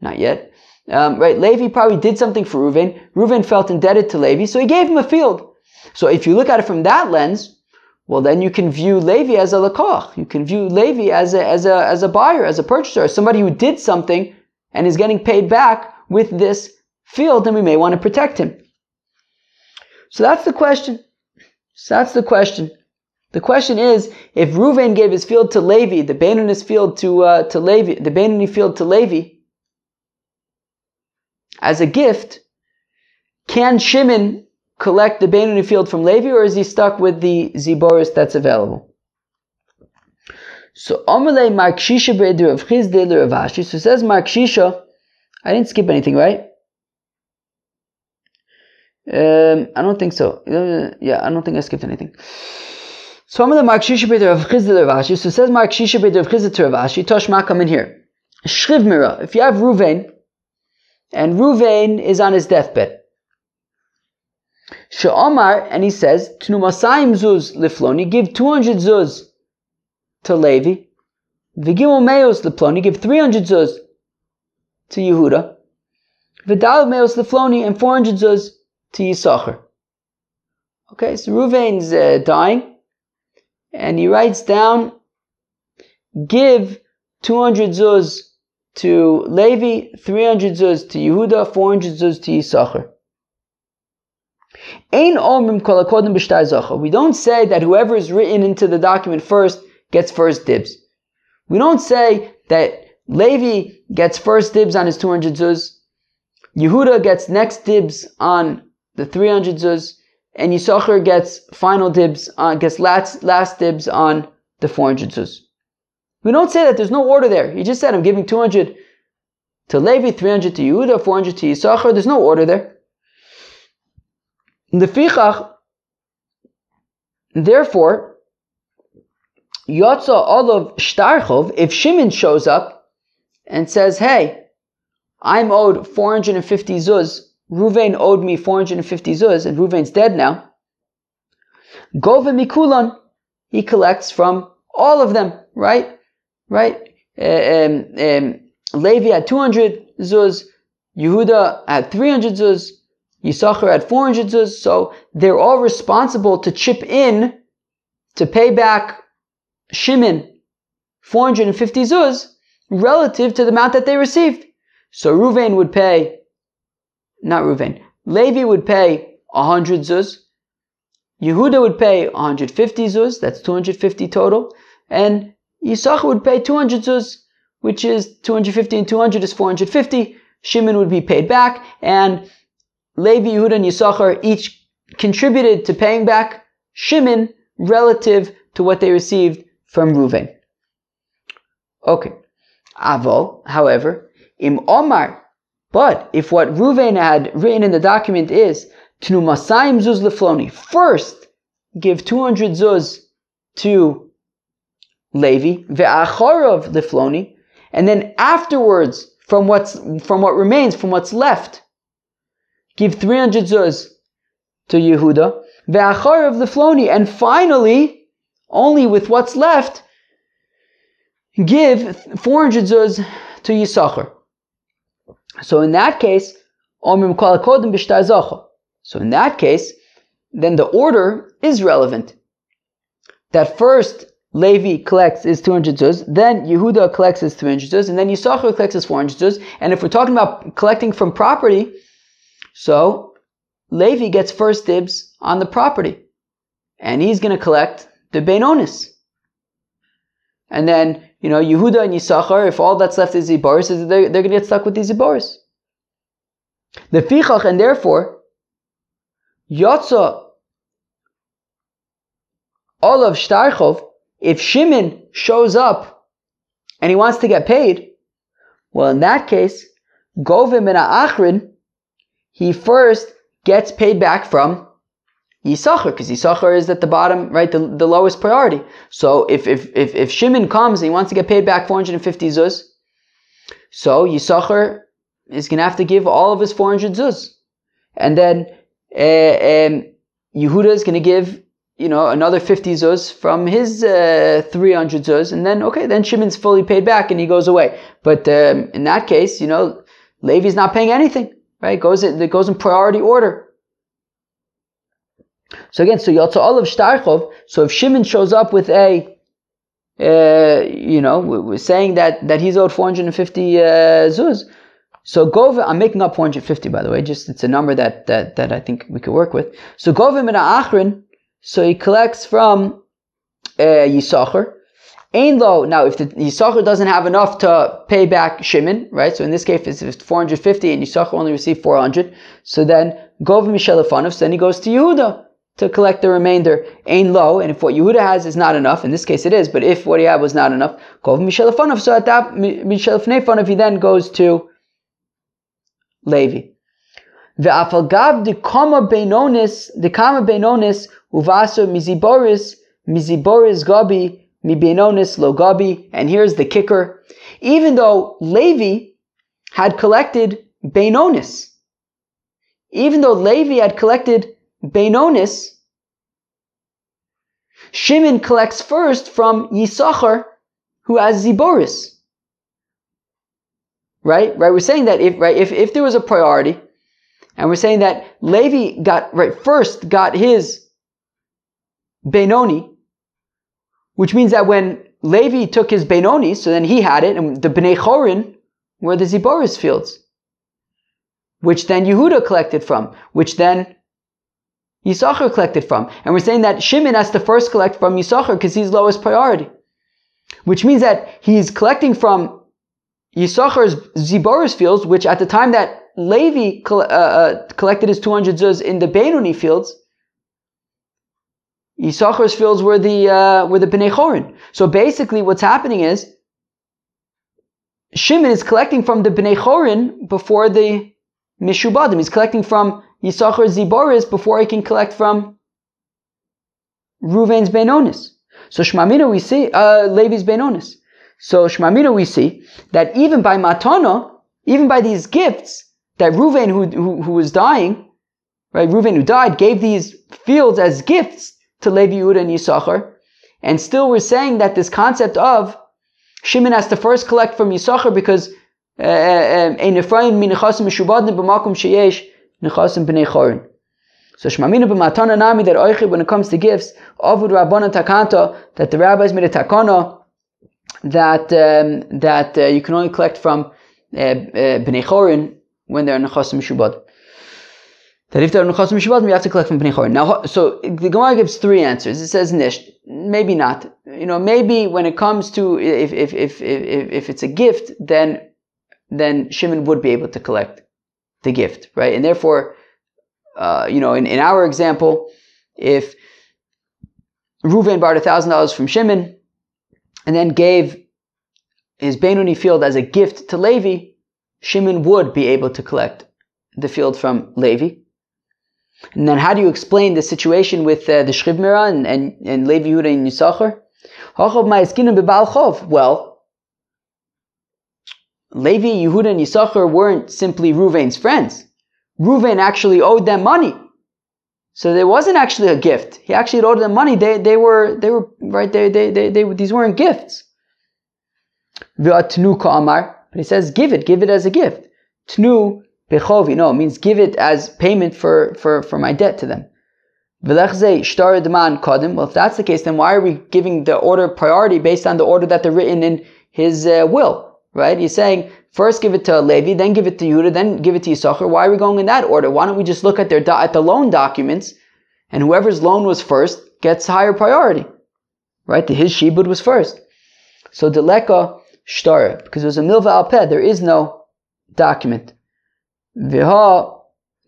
not yet. Um, right, Levi probably did something for Reuven. Reuven felt indebted to Levi, so he gave him a field. So if you look at it from that lens, well, then you can view Levi as a lakoch. You can view Levi as a, as a, as a buyer, as a purchaser, as somebody who did something and is getting paid back with this field, and we may want to protect him. So that's the question. So that's the question. The question is, if Reuven gave his field to Levi, the Benoni field to uh, to Levi, the Benoni field to Levi, as a gift, can Shimon collect the Benoni field from Levi, or is he stuck with the Ziboris that's available? So Amalei Mar Kshisha of Rav So says Mar Kshisha. I didn't skip anything, right? Um, I don't think so. Uh, yeah, I don't think I skipped anything. So I'm the Mar Kshisha Beder of Chizdei Rav So says Mark Beder of Chizdei Rav Ashi. Toshma come in here. Shriv Mira. If you have Ruvain, and Ruvain is on his deathbed. Sha'omar, and he says, Tnumasayim zuz lifloni, give 200 zuz to Levi. Vigimel meos lifloni, give 300 zuz to Yehuda. Vidal meos lifloni, and 400 zuz to Yisachar. Okay, so Ruvain's uh, dying, and he writes down, give 200 zuz to Levi, 300 zuz to Yehuda, 400 zuz to Yisachar. We don't say that whoever is written into the document first gets first dibs. We don't say that Levi gets first dibs on his 200 zuz, Yehuda gets next dibs on the 300 zuz, and Yisachar gets final dibs on, gets last, last dibs on the 400 zuz. We don't say that there's no order there. He just said, I'm giving 200 to Levi, 300 to Yehuda, 400 to Yisachar. There's no order there. The fichach, therefore, Yotza Olav Shtarchov, if Shimon shows up and says, hey, I'm owed 450 zuz, Ruvain owed me 450 zuz, and Ruvain's dead now, Gova Mikulan, he collects from all of them, right? Right? Uh, um, um, Levi had 200 zuz, Yehuda had 300 zuz, Yisachar had 400 zuz, so they're all responsible to chip in to pay back Shimon 450 zuz relative to the amount that they received. So Ruvain would pay, not Ruvain, Levi would pay 100 zuz, Yehuda would pay 150 zuz, that's 250 total, and Yisachar would pay 200 zuz, which is 250 and 200 is 450. Shimon would be paid back, and Levi, Yehuda, and Yisachar each contributed to paying back Shimon relative to what they received from Reuven. Okay. Avol, however, im Omar, but if what Reuven had written in the document is Tnu Masayim Zuz Lefloni, first give 200 Zuz to Levi, Ve'achorov Lefloni, and then afterwards, from what's from what remains, from what's left, give 300 zuz to Yehuda, ve'acharav the floni, and finally, only with what's left, give 400 zuz to Yisachar. So in that case, so in that case, then the order is relevant. That first Levi collects his 200 zuz, then Yehuda collects his 300 zuz, and then Yisachar collects his 400 zuz. And if we're talking about collecting from property, so Levi gets first dibs on the property. And he's going to collect the Benonis. And then, you know, Yehuda and Yisachar, if all that's left is Ziboris, they're, they're going to get stuck with these Ziboris. The Fichach, and therefore, Yotza Olav Shtarchov, if Shimon shows up and he wants to get paid, well, in that case, Govim and Achrin, he first gets paid back from Yisachar, because Yisachar is at the bottom, right, the, the lowest priority. So if, if, if, if Shimon comes and he wants to get paid back 450 zuz, so Yisachar is going to have to give all of his 400 zuz. And then uh, um, Yehuda is going to give, you know, another 50 zuz from his uh, 300 zuz. And then, okay, then Shimon's fully paid back and he goes away. But um, in that case, you know, Levi's not paying anything, right? Goes, it goes in priority order. So again, so Yotza Olav Shtarchov, so if Shimon shows up with a, uh, you know, we're saying that, that he's owed 450 uh, zuz, so Gova, I'm making up 450 by the way, just it's a number that, that, that I think we could work with. So Govim and Achrin, so he collects from uh, Yisachar. Ain lo, now if the Yisachar doesn't have enough to pay back Shimon, right? So in this case, it's 450 and Yisachar only received 400. So then Govim Mishelefanov, so then he goes to Yehuda to collect the remainder. Ain lo, and if what Yehuda has is not enough, in this case it is, but if what he had was not enough, Govim Mishelefanov, so at that Mishelefanov, he then goes to Levi. Ve'afal gav de kama beinonis, de kama beinonis, uvaso miziboris, miziboris gabi, mi beinonis lo gabi. And here's the kicker. Even though Levi had collected beinonis, even though Levi had collected beinonis, Shimon collects first from Yisachar, who has Ziboris. Right? Right? We're saying that if, right, if, if there was a priority, and we're saying that Levi got, right, first got his Benoni, which means that when Levi took his Benoni, so then he had it, and the Bnei Chorin were the Ziboris fields, which then Yehuda collected from, which then Yisachar collected from. And we're saying that Shimon has to first collect from Yisachar because he's lowest priority. Which means that he's collecting from Yisachar's Ziboris fields, which at the time that Levi uh, uh, collected his 200 zuz in the Benoni fields, Yisachar's fields were the uh, were the Bnei Chorin. So basically, what's happening is Shimon is collecting from the Bnei Chorin before the Mishubadim. He's collecting from Yisachar's Ziboris before he can collect from Ruvain's Benonis. So Shmamina we see uh, Levi's Benonis. So Shmamina we see that even by Matana, even by these gifts, that Ruvain who, who, who was dying, right, Ruvain who died, gave these fields as gifts to Levi Yehuda and Yisachar, and still we're saying that this concept of Shimon has to first collect from Yisachar because uh, uh, min nechasim b'nei chorin. So Shmamina b'matana nami that oichi when it comes to gifts, avud rabbana takanta that the rabbis made a takana that um, that uh, you can only collect from uh, uh, Bnei Chorin when they're Nechasim Shubad. That if they're Nechasim Shubad, we have to collect from Bnei Chorin. Now, so the Gemara gives three answers. It says Nish, maybe not. You know, maybe when it comes to if if if if, if it's a gift, then then Shimon would be able to collect the gift, right? And therefore, uh, you know, in, in our example, if Ruvain borrowed a thousand dollars from Shimon, and then gave his Benoni field as a gift to Levi, Shimon would be able to collect the field from Levi. And then how do you explain the situation with uh, the Shchibmira and, and, and Levi Yehuda and Yisachar? Well, Levi, Yehuda, and Yisachar weren't simply Ruvain's friends. Ruvain actually owed them money. So there wasn't actually a gift. He actually owed them money. They, they were, they were, right, they, they, they, they, these weren't gifts. But he says, give it, give it as a gift. Tnu bechovi, no, it means give it as payment for, for, for my debt to them. Well, if that's the case, then why are we giving the order priority based on the order that they're written in his uh, will? Right? He's saying first give it to Levi, then give it to Yudah, then give it to Yisachar. Why are we going in that order? Why don't we just look at their do- at the loan documents, and whoever's loan was first gets higher priority, right? The, his shibud was first. So deleka shtar because it was a milva alped. There is no document. Viha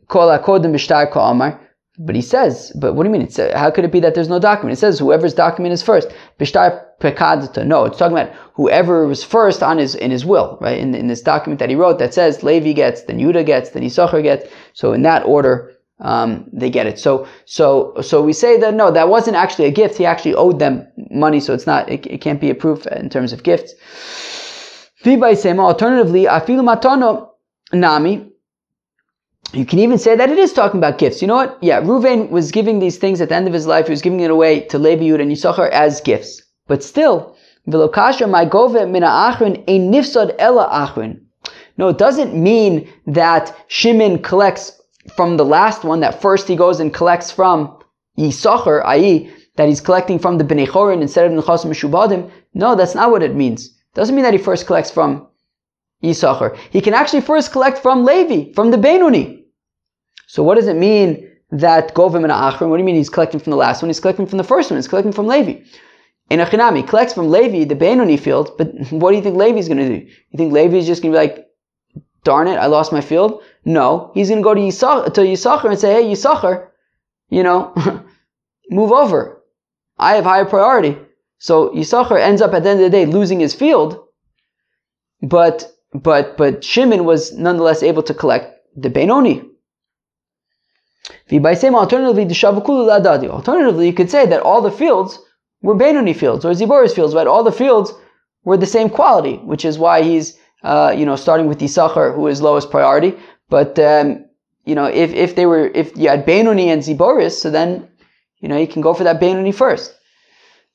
kol akodim ka'amar. But he says, but what do you mean? It's, uh, how could it be that there's no document? It says whoever's document is first. No, it's talking about whoever was first on his in his will, right? In, in this document that he wrote that says Levi gets, then Yudah gets, then Yisachar gets. So in that order, um, they get it. So so so we say that no, that wasn't actually a gift. He actually owed them money, so it's not. It, it can't be a proof in terms of gifts. Alternatively, afilu matono nami you can even say that it is talking about gifts. You know what? Yeah, Ruvain was giving these things at the end of his life. He was giving it away to Levi Yud and Yisachar as gifts. But still, Vilokasha my gove mina achrin a nifsad ella achrin. No, it doesn't mean that Shimon collects from the last one, that first he goes and collects from Yisachar, i.e., that he's collecting from the Bnei Chorin instead of Nechasim Meshubadim. No, that's not what it means. It doesn't mean that he first collects from Yisachar. He can actually first collect from Levi, from the Benoni. So what does it mean that Govim and Achrim? What do you mean he's collecting from the last one? He's collecting from the first one. He's collecting from Levi. In Achinami, collects from Levi, the Benoni field, but what do you think Levi's going to do? You think Levi is just going to be like, darn it, I lost my field? No, he's going to go to, Yisach, to Yisachar and say, hey, Yisachar, you know, move over. I have higher priority. So Yisachar ends up at the end of the day losing his field, but but but Shimon was nonetheless able to collect the Benoni. Alternatively, Alternatively, you could say that all the fields were Benoni fields or Ziboris fields, right? All the fields were the same quality, which is why he's, uh, you know, starting with Yisachar, who is lowest priority. But, um, you know, if, if they were, if you had Benoni and Ziboris, so then, you know, you can go for that Benoni first.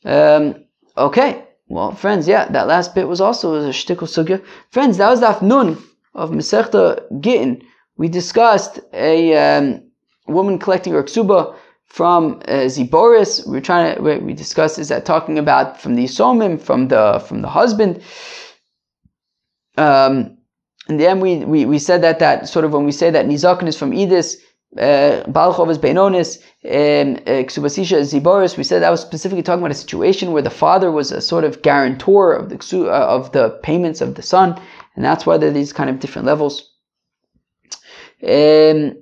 Um, okay. Well, friends, yeah, that last bit was also a shtickle sugya. Friends, that was the afnun of Masechta Gittin. We discussed a, um, woman collecting her ksuba from uh, Ziboris. We are trying to we discussed is that talking about from the Yisomim, from the from the husband. Um, in the end, we, we, we said that that sort of when we say that Nizakin is from Edis, uh, Balchov is Benonis, and uh, Ksubasisha is Ziboris, we said that was specifically talking about a situation where the father was a sort of guarantor of the uh, of the payments of the son, and that's why there are these kind of different levels. Um,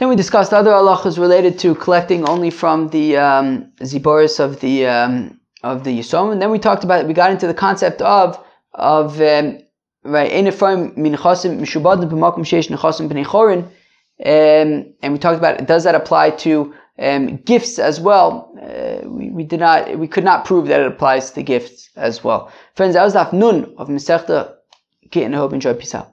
then we discussed other halachas related to collecting only from the um, ziboris of the um, of the yisom, and then we talked about. We got into the concept of of um, right min b'nei um, and we talked about does that apply to um, gifts as well? Uh, we, we did not we could not prove that it applies to gifts as well. Friends, that was the nun of Masechta Gittin. I hope enjoy. Peace out.